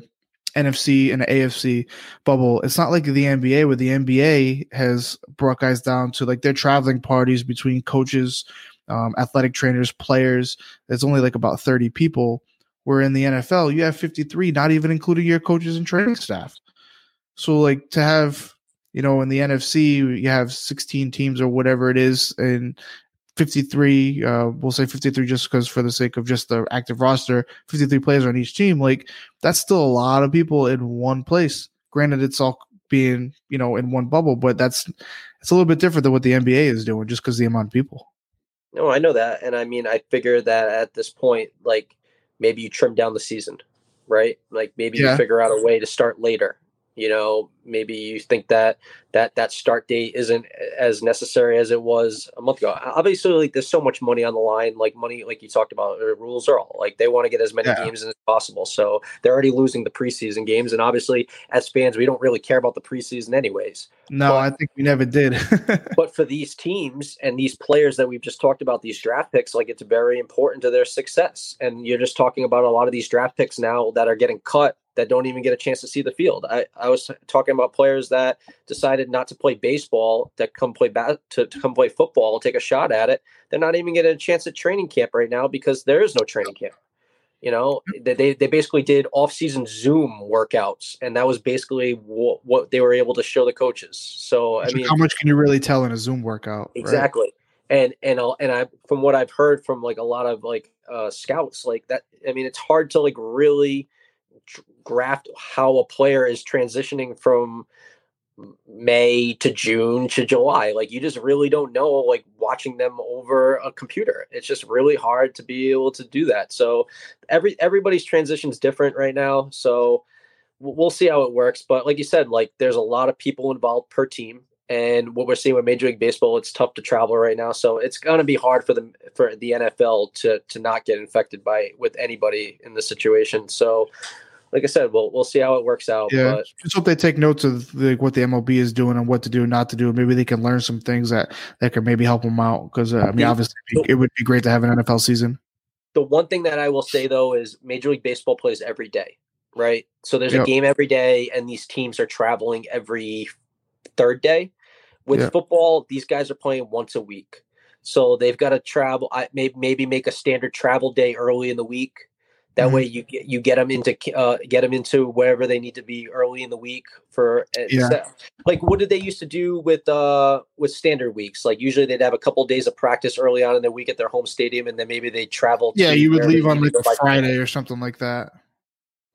NFC and AFC bubble, it's not like the NBA where the NBA has brought guys down to like their traveling parties between coaches, um, athletic trainers, players. There's only like about 30 people. Where in the NFL, you have 53, not even including your coaches and training staff. So like to have, you know, in the NFC, you have 16 teams or whatever it is, and 53, uh, we'll say 53 just because for the sake of just the active roster, 53 players on each team. Like that's still a lot of people in one place. Granted, it's all being, you know, in one bubble, but that's it's a little bit different than what the NBA is doing just because the amount of people. No, I know that. And I mean, I figure that at this point, like maybe you trim down the season, right? Like maybe Yeah. you figure out a way to start later. You know, maybe you think that that that start date isn't as necessary as it was a month ago. Obviously, like there's so much money on the line. Like money, like you talked about, uh, rules are all like they want to get as many yeah. games as possible. So they're already losing the preseason games, and obviously, as fans, we don't really care about the preseason anyways. No, but, I think we never did. but for these teams and these players that we've just talked about, these draft picks, like it's very important to their success. And you're just talking about a lot of these draft picks now that are getting cut that don't even get a chance to see the field. I, I was talking about players that decided not to play baseball, that come play bat to, to come play football, take a shot at it. They're not even getting a chance at training camp right now because there is no training camp. You know, they they basically did off season Zoom workouts, and that was basically what, what they were able to show the coaches. So I mean, how much can you really tell in a Zoom workout? Exactly. Right? And and I'll, and I from what I've heard from like a lot of like uh, scouts, like that. I mean, it's hard to like really graft how a player is transitioning from May to June to July. Like you just really don't know like watching them over a computer. It's just really hard to be able to do that. So every everybody's transition is different right now. So we'll see how it works. But like you said, like there's a lot of people involved per team. And what we're seeing with Major League Baseball, it's tough to travel right now. So it's gonna be hard for the for the NFL to to not get infected by with anybody in the situation. So like I said, we'll we'll see how it works out. Yeah, but. just hope they take notes of like what the MLB is doing and what to do, and not to do. Maybe they can learn some things that that could maybe help them out. Because uh, I mean, obviously, it would be great to have an NFL season. The one thing that I will say though is Major League Baseball plays every day, right? So there's yep. a game every day, and these teams are traveling every third day. With yep. football, these guys are playing once a week, so they've got to travel. I maybe maybe make a standard travel day early in the week that mm-hmm. way, you get you get them into uh, get them into wherever they need to be early in the week for uh, yeah. like what did they used to do with uh with standard weeks? Like usually they'd have a couple days of practice early on in the week at their home stadium, and then maybe they travel. Yeah, you would leave on like a Friday or something like that.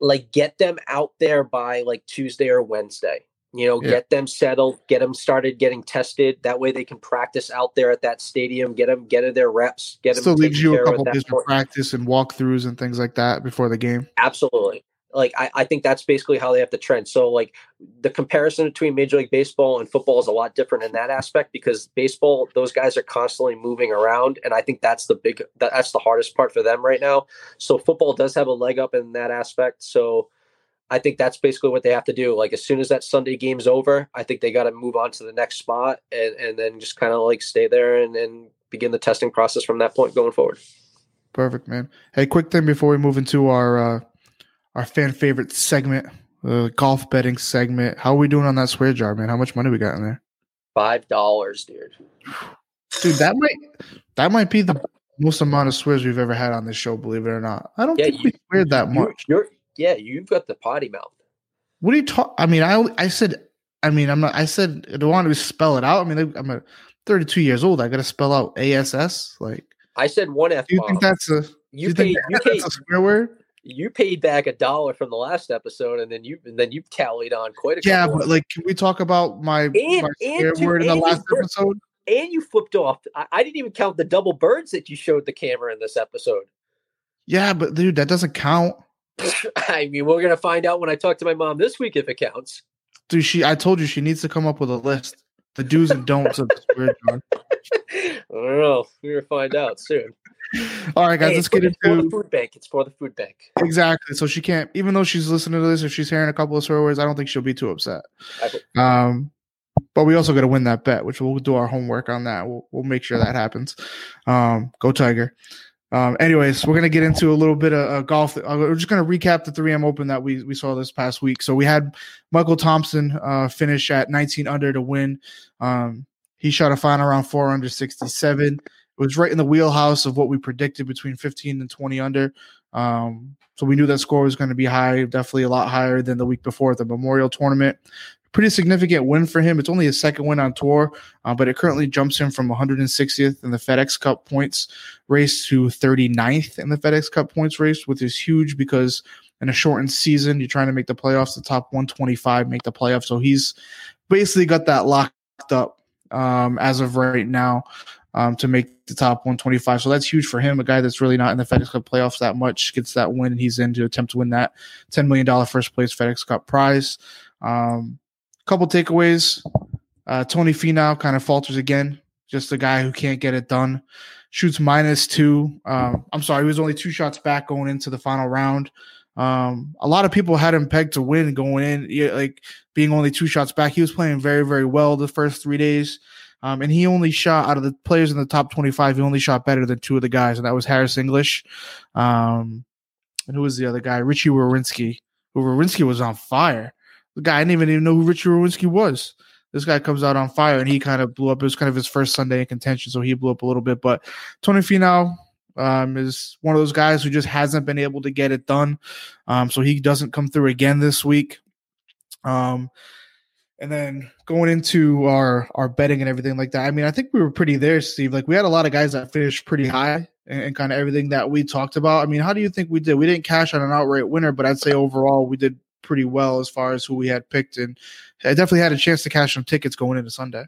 Like get them out there by like Tuesday or Wednesday you know, yeah. get them settled, get them started getting tested. That way they can practice out there at that stadium, get them, get their reps, get them. Still leaves you a couple days of practice and walkthroughs and things like that before the game. Absolutely. Like, I, I think that's basically how they have to trend. So, like, the comparison between Major League Baseball and football is a lot different in that aspect because baseball, those guys are constantly moving around. And I think that's the big, that's the hardest part for them right now. So, football does have a leg up in that aspect. So, I think that's basically what they have to do. Like as soon as that Sunday game's over, I think they got to move on to the next spot and, and then just kind of like stay there and, and begin the testing process from that point going forward. Perfect, man. Hey, quick thing before we move into our uh, our fan favorite segment, the golf betting segment. How are we doing on that swear jar, man? How much money we got in there? Five dollars, dude. Dude, that might that might be the most amount of swears we've ever had on this show. Believe it or not, I don't yeah, think you, we sweared that much. You're yeah, you've got the potty mouth. What are you talk? I mean, I I said, I mean, I'm not. I said I don't want to spell it out. I mean, I'm a 32 years old. I got to spell out ass. Like I said, one f. Do you think that's a? You, you paid. You paid a swear word. You paid back a dollar from the last episode, and then you and then you've tallied on quite a. Yeah, but like, can we talk about my, and, my swear and word in the last episode? And you flipped off. I, I didn't even count the double birds that you showed the camera in this episode. Yeah, but dude, that doesn't count. I mean, we're gonna find out when I talk to my mom this week if it counts. Dude, she I told you she needs to come up with a list. The do's and don'ts of the spirit jar. I don't know. We're gonna find out soon. All right, guys, hey, let's get into the food bank. It's for the food bank. Exactly. So she can't, even though she's listening to this, if she's hearing a couple of swear words, I don't think she'll be too upset. Um, but we also got to win that bet, which we'll do our homework on that. We'll, we'll make sure that happens. Um, go Tiger. Um, anyways, we're gonna get into a little bit of uh, golf. Uh, we're just gonna recap the 3M Open that we we saw this past week. So we had Michael Thompson uh, finish at 19 under to win. Um, he shot a final round four under 67. It was right in the wheelhouse of what we predicted between 15 and 20 under. Um, so we knew that score was going to be high, definitely a lot higher than the week before at the Memorial Tournament pretty significant win for him. It's only his second win on tour, uh, but it currently jumps him from 160th in the FedEx Cup points race to 39th in the FedEx Cup points race, which is huge because in a shortened season, you're trying to make the playoffs. The top 125 make the playoffs, so he's basically got that locked up um, as of right now. Um, to make the top 125. So that's huge for him. A guy that's really not in the FedEx Cup playoffs that much gets that win, and he's in to attempt to win that $10 million first place FedEx Cup prize. Um, couple takeaways. Uh, Tony Finau kind of falters again. Just a guy who can't get it done. Shoots minus two. Um, I'm sorry, he was only two shots back going into the final round. Um, a lot of people had him pegged to win going in, like being only two shots back. He was playing very, very well the first three days. Um, and he only shot out of the players in the top 25, he only shot better than two of the guys, and that was Harris English. Um, and who was the other guy? Richy Werenski. Who Werenski was on fire. The guy I didn't even even know who Richy Werenski was. This guy comes out on fire, and he kind of blew up. It was kind of his first Sunday in contention, so he blew up a little bit. But Tony Finau, um, is one of those guys who just hasn't been able to get it done. Um, so he doesn't come through again this week. Um, and then going into our our betting and everything like that. I mean, I think we were pretty there, Steve. Like we had a lot of guys that finished pretty high and, and kind of everything that we talked about. I mean, how do you think we did? We didn't cash on an outright winner, but I'd say overall we did pretty well as far as who we had picked, and I definitely had a chance to cash some tickets going into Sunday.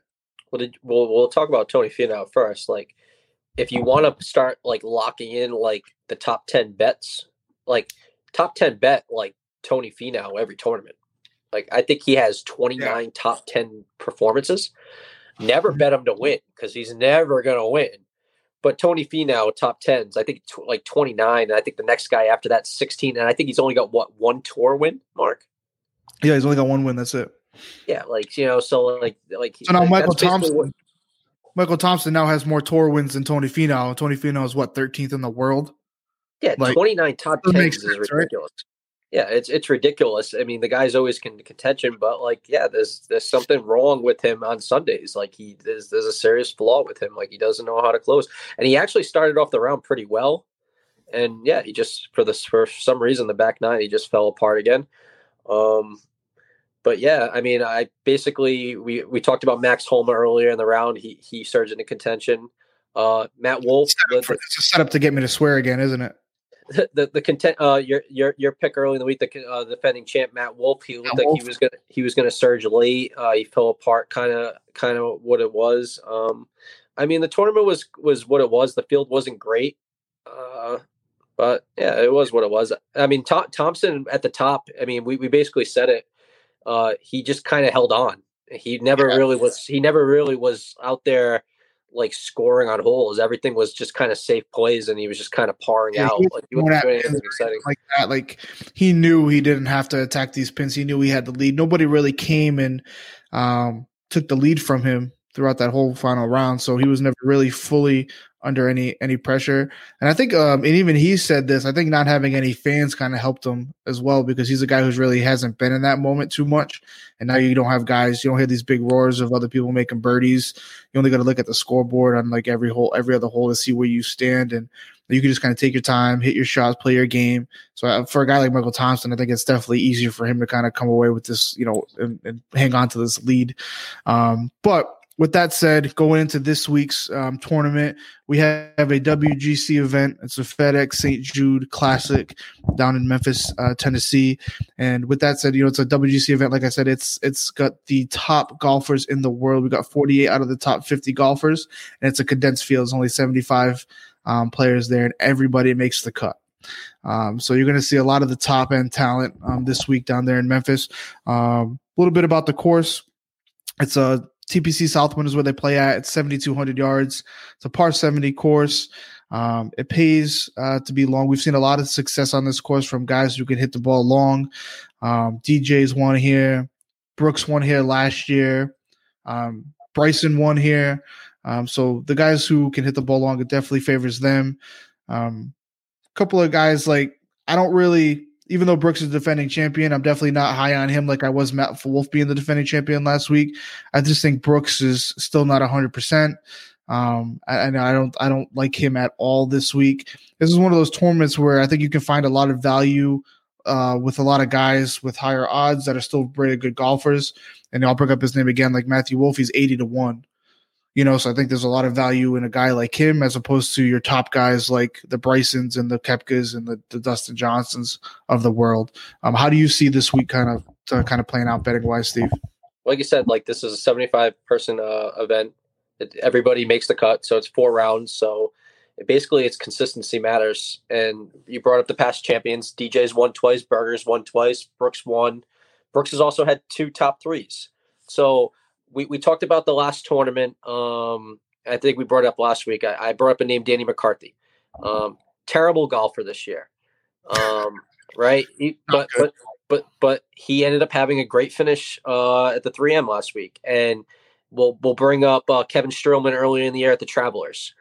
Well, did, we'll we'll talk about Tony Finau first. Like, if you want to start like locking in like the top ten bets, like top ten bet like Tony Finau every tournament. Like I think he has 29 yeah. top 10 performances. Never mm-hmm. bet him to win because he's never going to win. But Tony Finau top 10s, I think t- like 29 and I think the next guy after that 16 and I think he's only got what one tour win, Marc? Yeah, he's only got one win, that's it. Yeah, like you know, so like like So now Michael Thompson what, Michael Thompson now has more tour wins than Tony Finau. Tony Finau is what 13th in the world. Yeah, like, 29 top 10s is ridiculous. Right? Yeah, it's it's ridiculous. I mean, the guy's always in contention, but like, yeah, there's there's something wrong with him on Sundays. Like he there's there's a serious flaw with him. Like he doesn't know how to close. And he actually started off the round pretty well. And yeah, he just for this for some reason the back nine he just fell apart again. Um but yeah, I mean, I basically we we talked about Max Homa earlier in the round. He he surged into contention. Uh Matt Wolff. It's a setup to get me to swear again, isn't it? the the content uh your your your pick early in the week the uh, defending champ Matt Wolff he looked Matt like Wolff. he was gonna he was gonna surge late. Uh he fell apart kind of kind of what it was. Um I mean the tournament was was what it was. The field wasn't great. Uh but yeah it was what it was. I mean Thompson at the top I mean we we basically said it. Uh he just kind of held on. He never yeah. really was he never really was out there like scoring on holes. Everything was just kind of safe plays, and he was just kind of parring yeah, out. Like he wasn't exciting like that. Like he knew he didn't have to attack these pins. He knew he had the lead. Nobody really came and um, took the lead from him throughout that whole final round. So he was never really fully under any any pressure. And I think, um, and even he said this. I think not having any fans kind of helped him as well because he's a guy who's really hasn't been in that moment too much. And now you don't have guys. You don't hear these big roars of other people making birdies. You only got to look at the scoreboard on like every hole, every other hole to see where you stand, and you can just kind of take your time, hit your shots, play your game. So uh, for a guy like Michael Thompson, I think it's definitely easier for him to kind of come away with this, you know, and, and hang on to this lead. Um, but with that said, going into this week's um, tournament, we have a WGC event. It's a FedEx St. Jude Classic down in Memphis, uh, Tennessee. And with that said, you know it's a WGC event. Like I said, it's it's got the top golfers in the world. We got 48 out of the top 50 golfers, and it's a condensed field. There's only 75 um, players there, and everybody makes the cut. Um, so you're going to see a lot of the top end talent um, this week down there in Memphis. Um, a little bit about the course. It's a TPC Southwind is where they play at. It's 7,200 yards. It's a par 70 course. Um, it pays uh, to be long. We've seen a lot of success on this course from guys who can hit the ball long. Um, DJ's won here. Brooks won here last year. Um, Bryson won here. Um, so the guys who can hit the ball long, it definitely favors them. A um, couple of guys like I don't really even though Brooks is defending champion, I'm definitely not high on him like I was Matt Wolff being the defending champion last week. I just think Brooks is still not 100%. Um, and I don't, I don't like him at all this week. This is one of those tournaments where I think you can find a lot of value uh, with a lot of guys with higher odds that are still very good golfers. And I'll bring up his name again, like Matthew Wolff. He's 80 to one. You know, so I think there's a lot of value in a guy like him as opposed to your top guys like the Brysons and the Koepkas and the, the Dustin Johnsons of the world. Um, how do you see this week kind of uh, kind of playing out betting wise, Steve? Like you said, like this is a 75 person uh, event. It, everybody makes the cut, so it's four rounds. So basically, it's consistency matters. And you brought up the past champions. DJ's won twice, Bergers won twice, Brooks won, Brooks has also had two top threes. So we, we talked about the last tournament. Um, I think we brought it up last week. I, I brought up a name, Danny McCarthy. Um, terrible golfer this year. Um, right? He, but but but but he ended up having a great finish uh, at the 3M last week, and we'll we'll bring up uh, Kevin Streelman earlier in the year at the Travelers,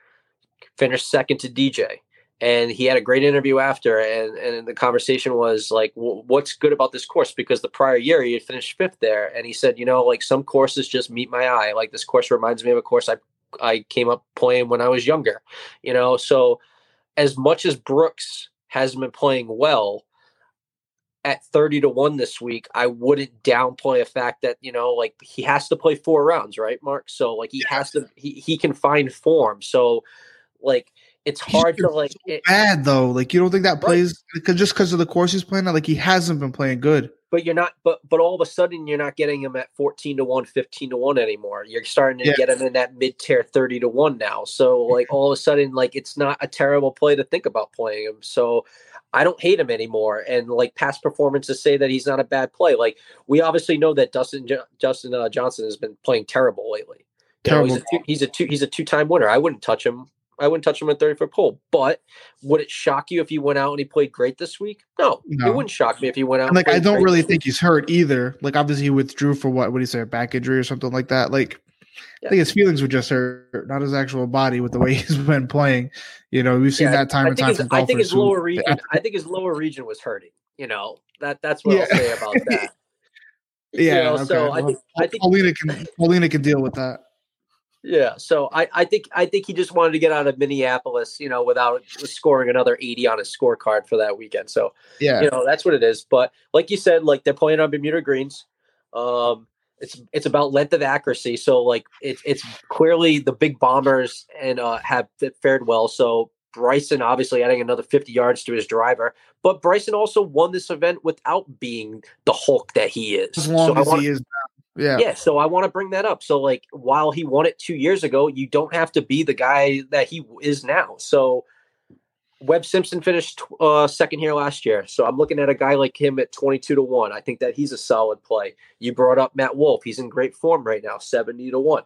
finished second to DJ, and he had a great interview after, and and the conversation was like, what's good about this course? Because the prior year he had finished fifth there, and he said, you know, like some courses just meet my eye. Like this course reminds me of a course I I came up playing when I was younger, you know. So as much as Brooks hasn't been playing well at 30 to 1 this week, I wouldn't downplay a fact that, you know, like he has to play four rounds, right, Marc? So like he has to he, he can find form. So like it's hard to like so it, bad though. Like you don't think that plays just because of the course he's playing, like he hasn't been playing good. But you're not but but all of a sudden you're not getting him at 14 to 1, 15 to 1 anymore. You're starting to yeah. get him in that mid tier 30 to 1 now. So like all of a sudden, like it's not a terrible play to think about playing him. So I don't hate him anymore. And like past performances say that he's not a bad play. Like we obviously know that Dustin Justin uh, Johnson has been playing terrible lately. Terrible. Know, he's a two, he's a two he's a two time winner. I wouldn't touch him. I wouldn't touch him at 30 foot pole. But would it shock you if he went out and he played great this week? No, no. it wouldn't shock me if he went out. And like I don't really think he's hurt either. Like obviously he withdrew for what? What do you say? A back injury or something like that. Like yeah. I think his feelings were just hurt, not his actual body with the way he's been playing. You know, we've seen yeah, that time and time. His, I think his lower region. I think his lower region was hurting. You know that that's what yeah. I'll say about that. yeah. You know, okay. So I think, I think Paulina can Paulina can deal with that. Yeah, so I, I think I think he just wanted to get out of Minneapolis, you know, without scoring another 80 on his scorecard for that weekend. So yeah, you know, that's what it is. But like you said, like they're playing on Bermuda greens. Um, it's it's about length of accuracy. So like it's it's clearly the big bombers and uh, have fared well. So Bryson obviously adding another 50 yards to his driver, but Bryson also won this event without being the Hulk that he is. As long so as wanna, he is. Yeah. Yeah. So I want to bring that up. So like while he won it two years ago, you don't have to be the guy that he is now. So Webb Simpson finished uh, second here last year, so I'm looking at a guy like him at 22 to one. I think that he's a solid play. You brought up Matt Wolff. he's in great form right now, 70 to one.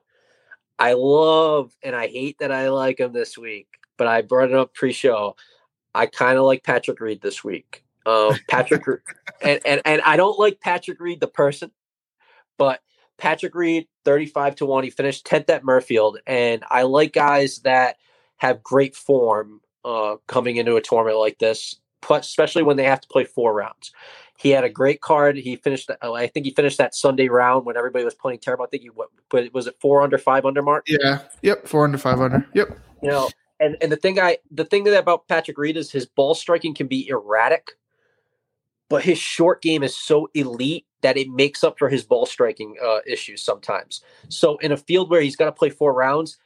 I love and I hate that I like him this week, but I brought it up pre-show. I kind of like Patrick Reed this week. Um, Patrick, and, and and I don't like Patrick Reed the person, but Patrick Reed 35 to one. He finished 10th at Muirfield, and I like guys that have great form uh, coming into a tournament like this, especially when they have to play four rounds. He had a great card. He finished. Uh, I think he finished that Sunday round when everybody was playing terrible. I think he what, but was it four under five under Marc? Yeah. Yep. Four under five under. Yep. You know, and and the thing I the thing that about Patrick Reed is his ball striking can be erratic, but his short game is so elite that it makes up for his ball striking uh, issues sometimes. So in a field where he's got to play four rounds,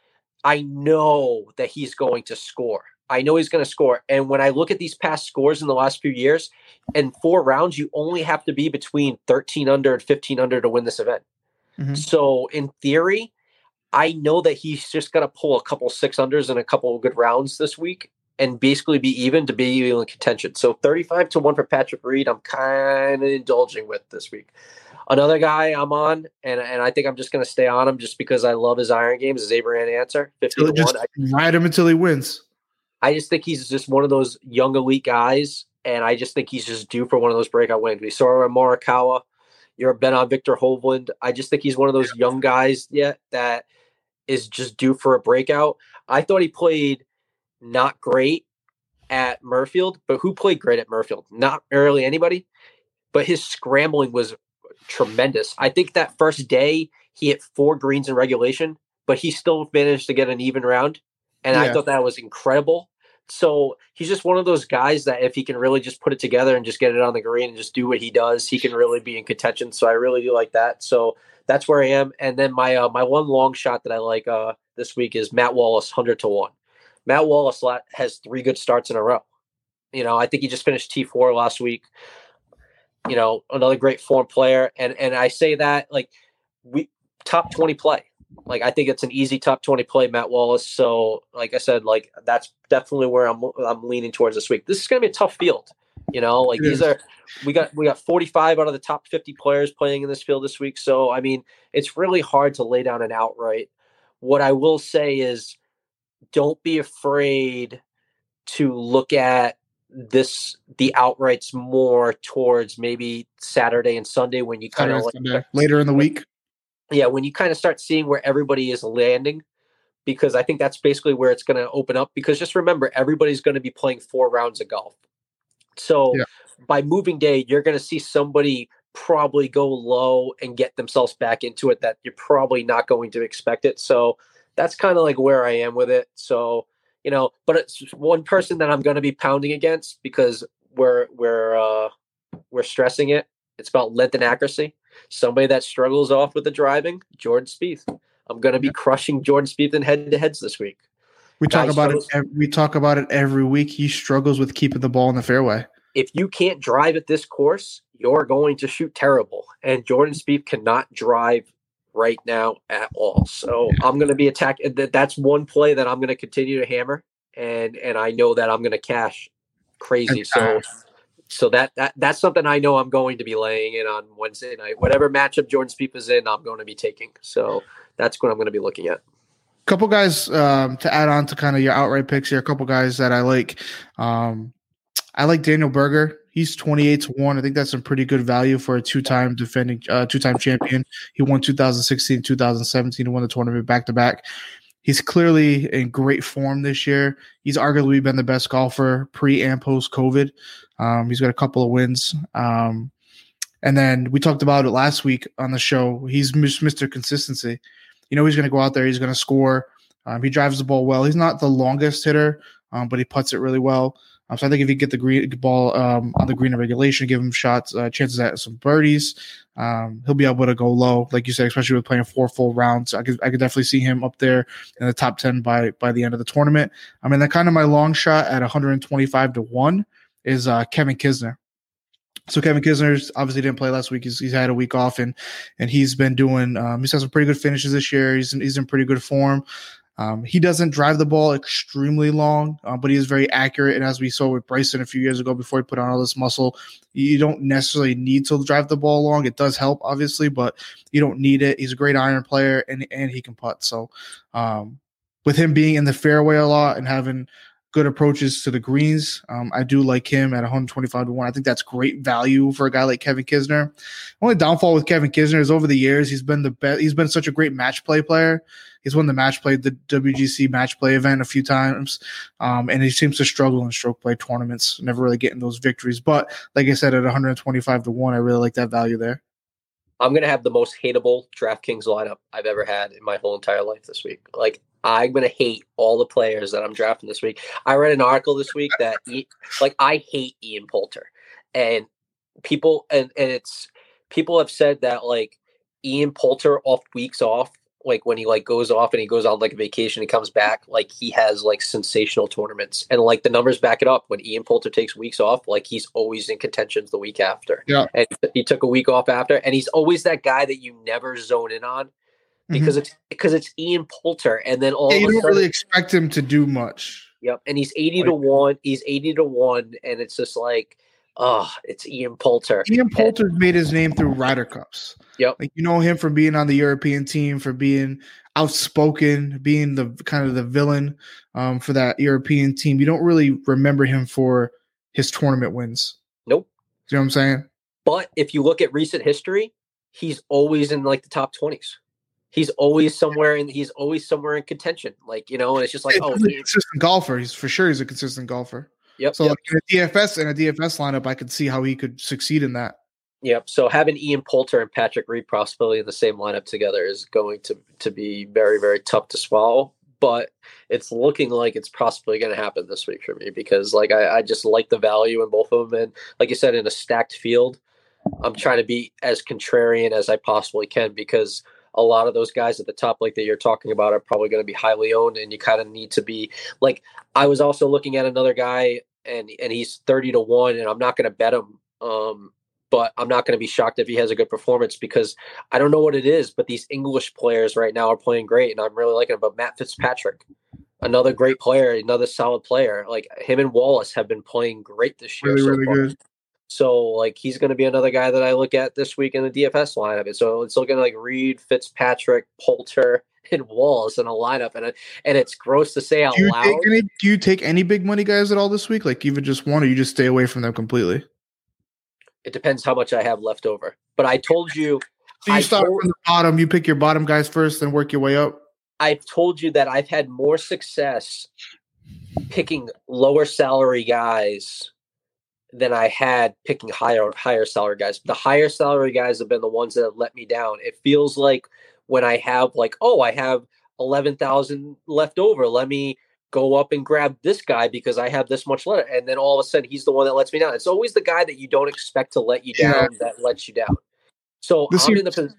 I know that he's going to score. I know he's going to score. And when I look at these past scores in the last few years, in four rounds, you only have to be between 13 under and 15 under to win this event. Mm-hmm. So, in theory, I know that he's just going to pull a couple six unders and a couple of good rounds this week and basically be even to be even in contention. So, 35 to 1 for Patrick Reed, I'm kind of indulging with this week. Another guy I'm on, and, and I think I'm just going to stay on him just because I love his iron games, is Abraham Ancer. 50 to 1. Ride him until he wins. I just think he's just one of those young elite guys, and I just think he's just due for one of those breakout wins. We saw him Morikawa. You're a bet on Viktor Hovland. I just think he's one of those young guys yet that is just due for a breakout. I thought he played not great at Muirfield, but who played great at Muirfield? Not really anybody. But his scrambling was tremendous. I think that first day he hit four greens in regulation, but he still managed to get an even round. And yeah. I thought that was incredible. So he's just one of those guys that if he can really just put it together and just get it on the green and just do what he does, he can really be in contention. So I really do like that. So that's where I am. And then my uh, my one long shot that I like uh, this week is Matt Wallace, hundred to one. Matt Wallace has three good starts in a row. You know, I think he just finished T four last week. You know, another great form player, and and I say that like we top twenty play like I think it's an easy top 20 play, Matt Wallace. So, like I said, like that's definitely where I'm I'm leaning towards this week. This is going to be a tough field. You know, like these are we got we got 45 out of the top 50 players playing in this field this week. So I mean, it's really hard to lay down an outright. What I will say is don't be afraid to look at this the outrights more towards maybe Saturday and Sunday when you kind of like later in the week. yeah, when you kind of start seeing where everybody is landing, because I think that's basically where it's going to open up. Because just remember, everybody's going to be playing four rounds of golf. So Yeah. by moving day, you're going to see somebody probably go low and get themselves back into it that you're probably not going to expect it. So that's kind of like where I am with it. So, you know, but it's one person that I'm going to be pounding against because we're, we're, uh, we're stressing it. It's about length and accuracy somebody that struggles off with the driving, Jordan Spieth. I'm going to be crushing Jordan Spieth in head to heads this week. We talk about it. struggles- ev- We talk about it every week. He struggles with keeping the ball in the fairway. If you can't drive at this course, you're going to shoot terrible. And Jordan Spieth cannot drive right now at all. So I'm going to be attacking. that- That's one play that I'm going to continue to hammer, and and I know that I'm going to cash crazy. So so that that that's something I know I'm going to be laying in on Wednesday night. Whatever matchup Jordan Spieth is in, I'm going to be taking. So that's what I'm going to be looking at. couple guys um, to add on to kind of your outright picks here. A couple guys that I like. Um, I like Daniel Berger. He's twenty eight to one. I think that's some pretty good value for a two time defending, uh, two time champion. He won 2016, 2017, and won the tournament back to back. He's clearly in great form this year. He's arguably been the best golfer pre and post COVID. Um, he's got a couple of wins. Um, and then we talked about it last week on the show. He's Mr. Consistency. You know, he's going to go out there, he's going to score. Um, he drives the ball well. He's not the longest hitter, um, but he puts it really well. Um, so I think if you get the green ball um, on the green in regulation, give him shots, uh, chances at some birdies, um, he'll be able to go low, like you said, especially with playing four full rounds. I could I could definitely see him up there in the top ten by by the end of the tournament. I mean, that kind of my long shot at 125 to one is uh, Kevin Kisner. So Kevin Kisner's obviously didn't play last week. He's, he's had a week off and and he's been doing. Um, he's had some pretty good finishes this year. He's in, he's in pretty good form. Um, he doesn't drive the ball extremely long, uh, but he is very accurate. And as we saw with Bryson a few years ago, before he put on all this muscle, you don't necessarily need to drive the ball long. It does help, obviously, but you don't need it. He's a great iron player, and and he can putt. So, um, with him being in the fairway a lot and having good approaches to the greens. Um, I do like him at 125 to 1. I think that's great value for a guy like Kevin Kisner. Only downfall with Kevin Kisner is over the years he's been the best he's been such a great match play player. He's won the match play the WGC match play event a few times. Um, and he seems to struggle in stroke play tournaments, never really getting those victories. But like I said, at 125 to 1, I really like that value there. I'm gonna have the most hateable DraftKings lineup I've ever had in my whole entire life this week. Like I'm gonna hate all the players that I'm drafting this week. I read an article this week that like I hate Ian Poulter, and people and and it's people have said that like Ian Poulter off weeks off, like when he like goes off and he goes on like a vacation, he comes back, like he has like sensational tournaments, and like the numbers back it up. When Ian Poulter takes weeks off, like he's always in contentions the week after. Yeah. and he took a week off after, and he's always that guy that you never zone in on because it's because it's Ian Poulter, and then all Mm-hmm. Yeah, you don't sudden, really expect him to do much. yep, and he's eighty to one. He's eighty to one, and it's just like, oh, it's Ian Poulter. Ian Poulter's made his name through Ryder Cups. Yep. Like you know him from being on the European team, for being outspoken, being the kind of the villain um, for that European team. You don't really remember him for his tournament wins. Nope. You know what I'm saying? But if you look at recent history, he's always in like the top twenties. He's always somewhere in. He's always somewhere in contention. Like you know, and it's just like, He's oh, a consistent golfer. He's for sure he's a consistent golfer. yep, So yep. like in a DFS in a DFS lineup, I could see how he could succeed in that. Yep. So having Ian Poulter and Patrick Reed possibly in the same lineup together is going to to be very very tough to swallow. But it's looking like it's possibly going to happen this week for me because like I, I just like the value in both of them and like you said in a stacked field, I'm trying to be as contrarian as I possibly can because a lot of those guys at the top like that you're talking about are probably going to be highly owned and you kind of need to be like I was also looking at another guy and and he's 30 to 1 and I'm not going to bet him um but I'm not going to be shocked if he has a good performance because I don't know what it is, but these English players right now are playing great, and I'm really liking it. But Matt Fitzpatrick, another great player, another solid player. Like him and Wallace have been playing great this year. Really, so really far. good. So like he's going to be another guy that I look at this week in the DFS lineup. And so it's looking like Reed, Fitzpatrick, Poulter, and Wallace in a lineup, and uh, and it's gross to say out Do you loud. take any? Do you take any big money guys at all this week? Like even just one, or you just stay away from them completely? It depends how much I have left over. But I told you, So you I start told- from the bottom. You pick your bottom guys first, then work your way up. I've told you that I've had more success picking lower salary guys than I had picking higher higher salary guys. The higher salary guys have been the ones that have let me down. It feels like when I have like, oh, I have eleven thousand left over. Let me go up and grab this guy because I have this much left. And then all of a sudden he's the one that lets me down. It's always the guy that you don't expect to let you Yeah. down that lets you down. So This I'm in the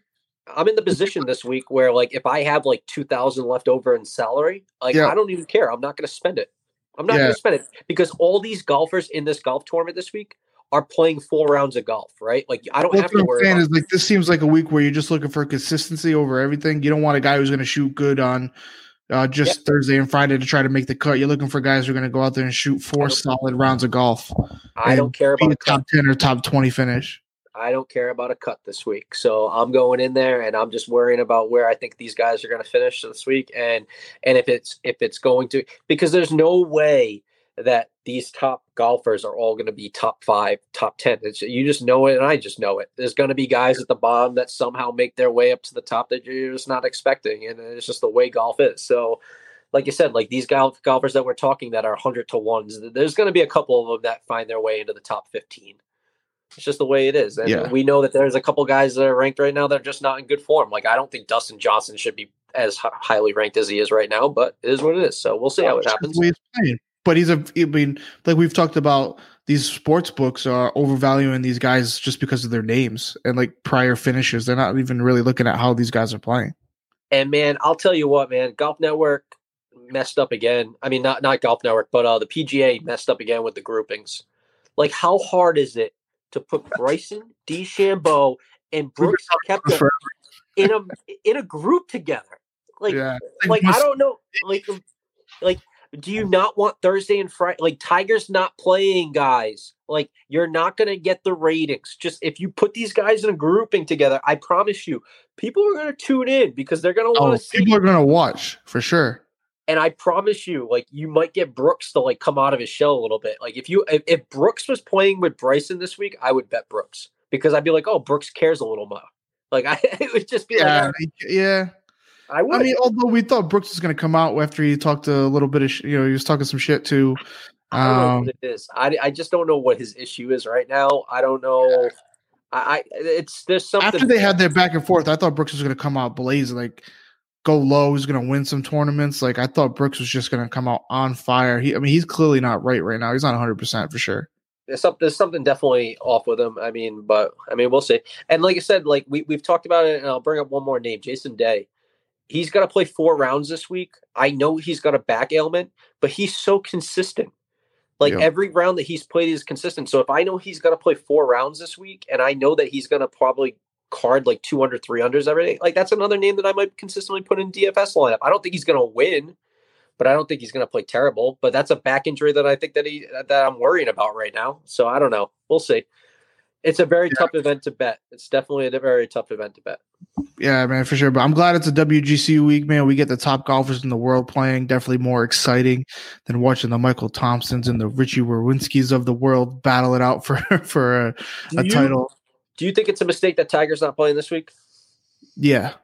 I'm in the position this week where like if I have like two thousand left over in salary, like Yeah. I don't even care. I'm not gonna spend it. I'm not Yeah. gonna spend it because all these golfers in this golf tournament this week are playing four rounds of golf, right? Like I don't Well, have to worry saying is like this seems like a week where you're just looking for consistency over everything. You don't want a guy who's going to shoot good on uh, just Thursday and Friday to try to make the cut. You're looking for guys who are going to go out there and shoot four solid rounds of golf. I don't care about a a top ten or top twenty finish. I don't care about a cut this week. So I'm going in there and I'm just worrying about where I think these guys are going to finish this week and and if it's if it's going to because there's no way that these top golfers are all going to be top 5, top 10. It's, you just know it and I just know it. There's going to be guys at the bottom that somehow make their way up to the top that you're just not expecting and it's just the way golf is. So like you said, like these golf golfers that we're talking that are 100 to 1s, there's going to be a couple of them that find their way into the top 15. It's just the way it is. And Yeah. we know that there's a couple guys that are ranked right now that are just not in good form. Like I don't think Dustin Johnson should be as highly ranked as he is right now, but it is what it is. So we'll see how it happens. But he's a. I mean, like we've talked about, these sports books are overvaluing these guys just because of their names and like prior finishes. They're not even really looking at how these guys are playing. And man, I'll tell you what, man, Golf Network messed up again. I mean, not not Golf Network, but uh, the PGA messed up again with the groupings. Like, how hard is it to put Bryson, DeChambeau, and Brooks Koepka in a in a group together? Like, yeah, like I don't know, like, like, do you not want Thursday and Friday? Like, Tiger's not playing, guys. Like, you're not gonna get the ratings. Just if you put these guys in a grouping together, I promise you, people are gonna tune in because they're gonna want Oh, to see. people are gonna watch for sure. And I promise you, like, you might get Brooks to like come out of his shell a little bit. Like, if you if, if Brooks was playing with Bryson this week, I would bet Brooks because I'd be like, oh, Brooks cares a little more. Like, I it would just be Yeah, like, yeah. I would. I mean, although we thought Brooks was going to come out after he talked a little bit of, sh- you know, he was talking some shit too. I don't know Um, what it is. I, I just don't know what his issue is right now. I don't know. I, I it's there's something after they had their back and forth, I thought Brooks was going to come out blazing, like go low. He's going to win some tournaments. Like I thought Brooks was just going to come out on fire. He, I mean, he's clearly not right right now. He's not 100 percent for sure. there's something there's something definitely off with him. I mean, but I mean, we'll see. And like I said, like we we've talked about it, and I'll bring up one more name, Jason Day. He's got to play four rounds this week. I know he's got a back ailment, but he's so consistent. Like every round that he's played is consistent. So if I know he's going to play four rounds this week, and I know that he's going to probably card like 200, 300s every day, like that's another name that I might consistently put in DFS lineup. I don't think he's going to win, but I don't think he's going to play terrible. But that's a back injury that I think that he that I'm worrying about right now. So I don't know. We'll see. It's a very tough event to bet. It's definitely a very tough event to bet. Yeah, man, for sure. But I'm glad it's a WGC week, man. We get the top golfers in the world playing. Definitely more exciting than watching the Michael Thompsons and the Richy Werenskis of the world battle it out for for a, a you- title. Do you think it's a mistake that Tiger's not playing this week? Yeah,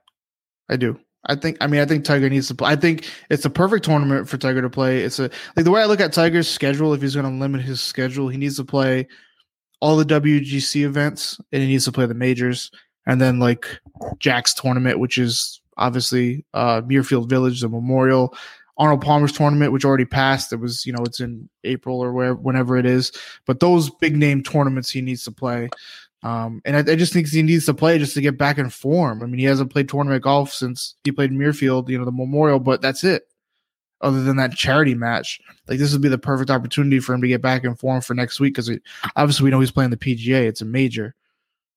I do. I think. I mean, I think Tiger needs to play. I think it's a perfect tournament for Tiger to play. It's a like the way I look at Tiger's schedule. If he's going to limit his schedule, he needs to play all the WGC events and he needs to play the majors, and then like Jack's tournament, which is obviously uh Muirfield Village, the Memorial. Arnold Palmer's tournament, which already passed. It was, you know, it's in April or where, whenever it is. But those big name tournaments he needs to play. Um, and I, I just think he needs to play just to get back in form. I mean, he hasn't played tournament golf since he played Muirfield, you know, the Memorial, but that's it. Other than that charity match, like this would be the perfect opportunity for him to get back in form for next week because obviously we know he's playing the PGA. It's a major.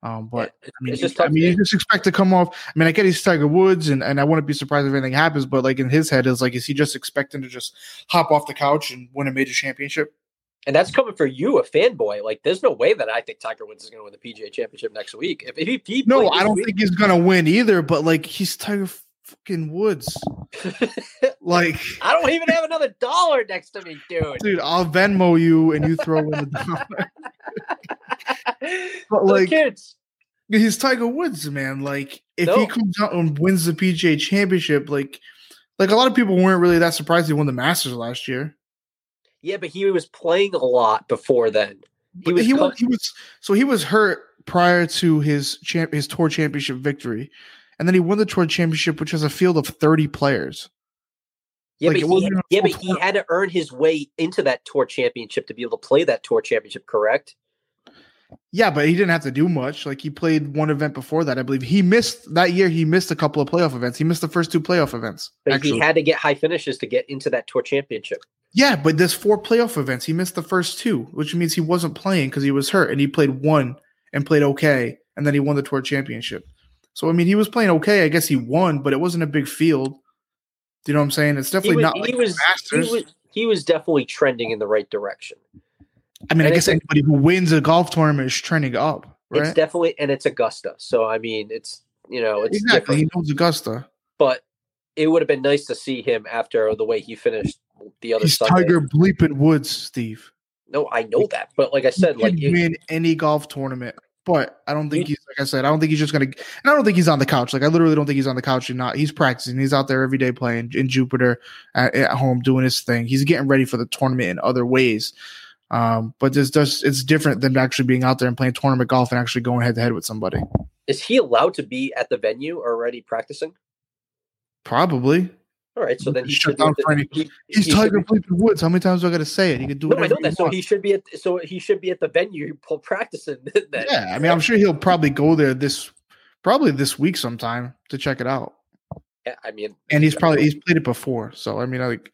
Um, but I mean, just I mean, you just expect to come off. I mean, I get he's Tiger Woods, and, and I wouldn't be surprised if anything happens. But like in his head, is like, is he just expecting to just hop off the couch and win a major championship? And that's coming for you, a fanboy. Like, there's no way that I think Tiger Woods is going to win the PGA Championship next week. If, if he, he No, I don't week- think he's gonna win either. But like, he's Tiger fucking Woods. Like, I don't even have another dollar next to me, dude. dude, I'll Venmo you, and you throw in the dollar. but like- kids. he's Tiger Woods, man. Like if No. he comes out and wins the PGA Championship, like like a lot of people weren't really that surprised he won the Masters last year. Yeah, but he was playing a lot before then. He was he was, he was so he was hurt prior to his champ his tour championship victory, and then he won the tour championship, which has a field of thirty players. Yeah, Like, but, he, wasn't even a yeah, but he had to earn his way into that tour championship to be able to play that tour championship, correct? Yeah, but he didn't have to do much. Like he played one event before that, I believe. He missed that year. He missed a couple of playoff events. He missed the first two playoff events. But actually. he had to get high finishes to get into that tour championship. Yeah, but there's four playoff events. He missed the first two, which means he wasn't playing because he was hurt, and he played one and played okay, and then he won the tour championship. So I mean, he was playing okay. I guess he won, but it wasn't a big field. Do you know what I'm saying? It's He definitely was, not he, was, the he was he was definitely trending in the right direction. I mean, I guess anybody who wins a golf tournament is trending up, It's right? definitely and it's Augusta. So I mean it's you know, it's exactly. He knows Augusta. But it would have been nice to see him after the way he finished the other He's Sunday. Tiger bleeping Woods, Steve. No, I know that. But like I said, he like it- win any golf tournament. But I don't think he's like I said. I don't think he's just gonna. And I don't think he's on the couch. Like I literally don't think he's on the couch and not. He's practicing. He's out there every day playing in Jupiter at, at home doing his thing. He's getting ready for the tournament in other ways. Um, but this does it's different than actually being out there and playing tournament golf and actually going head to head with somebody. is he allowed to be at the venue already practicing? Probably. All right, so then he Shut down at the- for any- he- He's he Tiger bleeping Woods. How many times do I got to say it? He could do No, I know that. So he should be at so he should be at the venue practicing. Then. Yeah, I mean, I'm sure he'll probably go there this probably this week sometime to check it out. Yeah, I mean, And he's probably he's played it before, so I mean, like,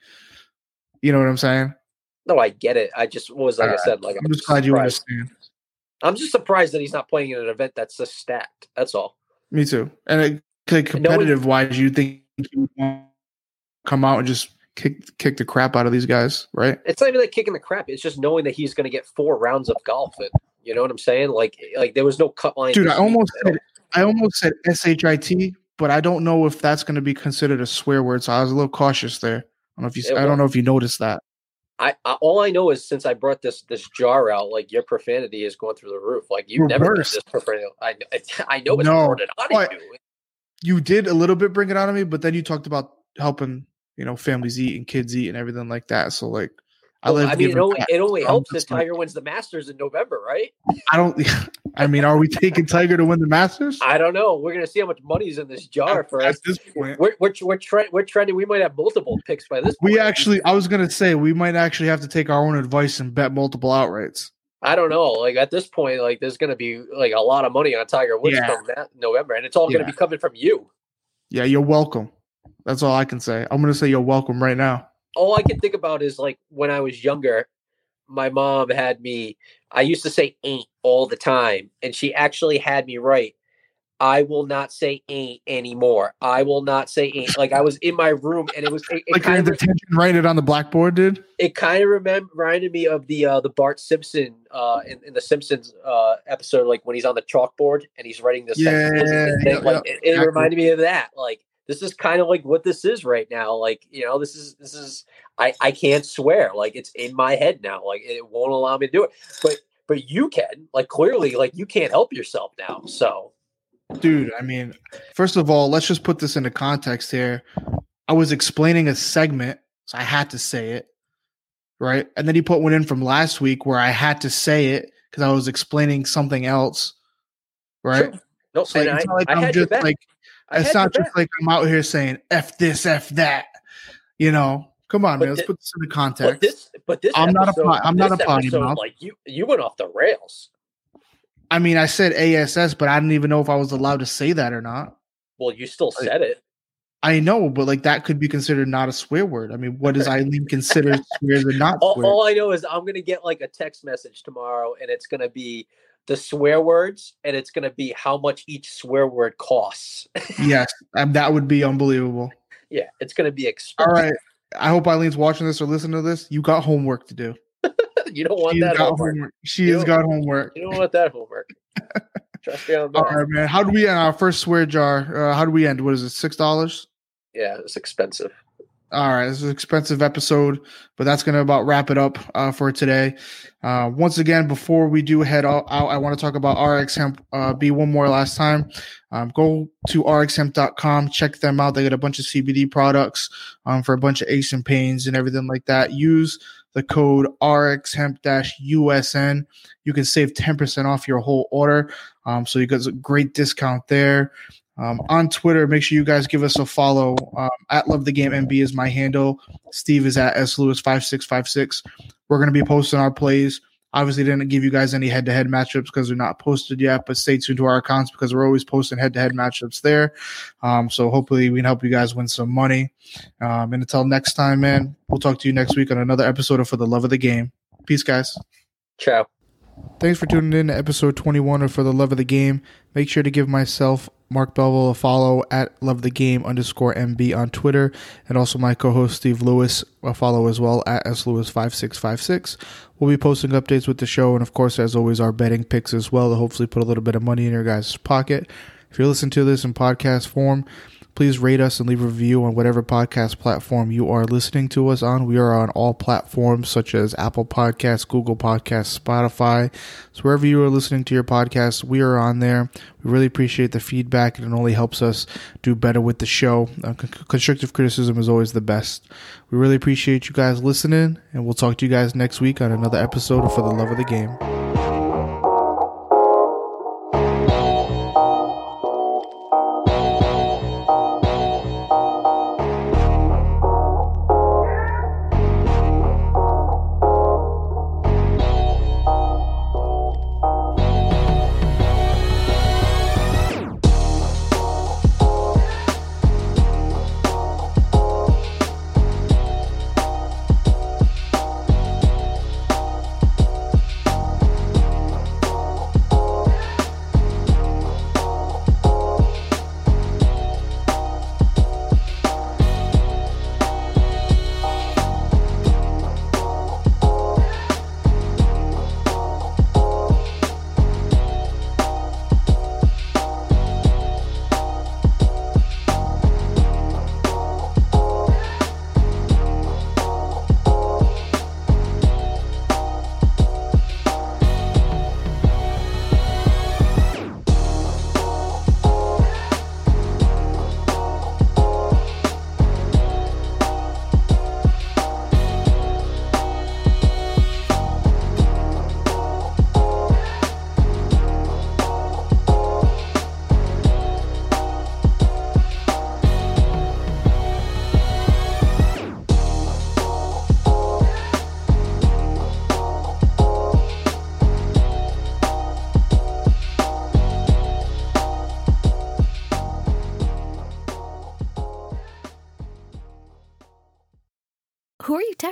you know what I'm saying? no, I get it. I just was like I said, like I'm just glad you surprised. understand. I'm just surprised that he's not playing in an event that's so stacked. That's all. Me too. And like, competitive wise, you think he would want come out and just kick kick the crap out of these guys, right? It's not even like kicking the crap. It's just knowing that he's going to get four rounds of golf. And you know what I'm saying? Like, like there was no cut line. Dude, I almost said I almost said shit, but I don't know if that's going to be considered a swear word, so I was a little cautious there. I don't know if you It I don't know if you noticed that. I, I all I know is since I brought this this jar out, like your profanity is going through the roof. Like you've never done this profanity. I I know it's No, recorded on you. You did a little bit bring it out of me, but then you talked about helping, you know, families eat and kids eat and everything like that. So like I Well, I mean, it only it only helps if Tiger wins the Masters in November, right? I don't. I mean, are we taking Tiger to win the Masters? I don't know. We're gonna see how much money's in this jar for At us. this point, We're we're we're, tre- we're trending. We might have multiple picks by this. we point. actually. I was gonna say we might actually have to take our own advice and bet multiple outrights. I don't know. Like at this point, like there's gonna be like a lot of money on Tiger Woods Yeah. come that November, and it's all gonna be coming from you. Yeah, you're welcome. That's all I can say. I'm gonna say you're welcome right now. all I can think about is like when I was younger, my mom had me. I used to say ain't all the time, and she actually had me right. I will not say ain't anymore. I will not say ain't. Like I was in my room, and it was it, it Like kind of detention, write it on the blackboard, dude. it kind of reminded me of the uh, the Bart Simpson uh, in, in the Simpsons uh, episode, like when he's on the chalkboard and he's writing this. Yeah, thing. yeah, like yeah, it, it exactly. reminded me of that. Like this is kind of like what this is right now. Like you know, this is this is I I can't swear. Like it's in my head now. Like it won't allow me to do it. But but you can. Like clearly, like you can't help yourself now. So Dude, I mean, first of all, let's just put this into context here. I was explaining a segment, so I had to say it, right? And then he put one in from last week where I had to say it because I was explaining something else, right? Sure. no, So like, I, like I i'm had just like it's not just like I'm out here saying f this, f that. You know, come on, But man. Let's thi- put this into But context. this, but this, I'm not a episode- pot- I'm not a potty episode, mouth. Like you, you went off the rails. I mean, I said ASS, but I didn't even know if I was allowed to say that or not. Well, you still Like- said it. I know, but like that could be considered not a swear word. I mean, what does Eileen consider swears or not All, all I know is I'm gonna get like a text message tomorrow, and it's gonna be the swear words, and it's going to be how much each swear word costs. yes, um, that would be unbelievable. yeah, it's going to be expensive. All right. I hope Eileen's watching this or listening to this. You got homework to do. you don't want She's that homework. homework. She You has got homework. You don't want that homework. Trust me on that. All right, man. How do we end our first swear jar? Uh, how do we end? What is it? Six dollars. Yeah, it's expensive. All right, this is an expensive episode, but that's going to about wrap it up uh, for today. Uh, once again, before we do head out, I want to talk about RX Hemp uh, B one more last time. Um, go to rxhemp.com, check them out. They got a bunch of CBD products um, for a bunch of aches and pains and everything like that. Use the code RXHemp-USN. You can save 10% off your whole order. Um, so you got a great discount there. Um, on Twitter, make sure you guys give us a follow. Um, at Love the Game MB is my handle. Steve is at S Lewis five six five six. We're gonna be posting our plays. Obviously, didn't give you guys any head to head matchups because they're not posted yet, but stay tuned to our accounts because we're always posting head to head matchups there. Um, so hopefully, we can help you guys win some money. Um, and until next time, man, we'll talk to you next week on another episode of For the Love of the Game. Peace, guys. Ciao. Thanks for tuning in to episode 21 of For the Love of the Game. Make sure to give myself, Marc Belville, a follow at Love the Game underscore MB on Twitter, and also my co host Steve Lewis a follow as well at slewis5656. We'll be posting updates with the show, and of course, as always, our betting picks as well to hopefully put a little bit of money in your guys' pocket. If you're listening to this in podcast form, please rate us and leave a review on whatever podcast platform you are listening to us on. We are on all platforms such as Apple Podcasts, Google Podcasts, Spotify. So wherever you are listening to your podcast, we are on there. We really appreciate the feedback, and it only helps us do better with the show. Uh, con- constructive criticism is always the best. We really appreciate you guys listening, and we'll talk to you guys next week on another episode of For the Love of the Game.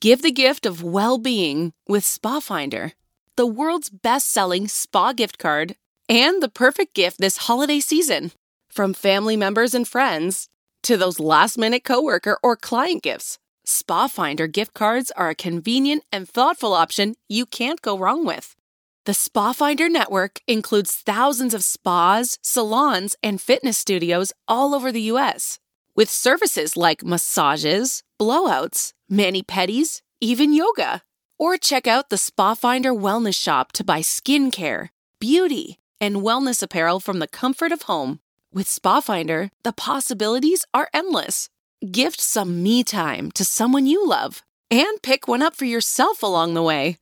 Give the gift of well being with Spa Finder, the world's best selling spa gift card, and the perfect gift this holiday season. From family members and friends to those last minute coworker or client gifts, Spa Finder gift cards are a convenient and thoughtful option you can't go wrong with. The Spa Finder network includes thousands of spas, salons, and fitness studios all over the U.S. with services like massages, blowouts, mani pedis, even yoga. Or check out the Spa Finder Wellness Shop to buy skincare, beauty, and wellness apparel from the comfort of home. With Spa Finder, the possibilities are endless. Gift some me time to someone you love and pick one up for yourself along the way.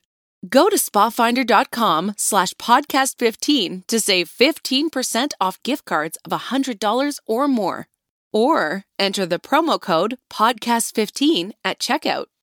Go to spafinder.com slash podcast 15 to save 15% off gift cards of $100 or more. Or enter the promo code podcast15 at checkout.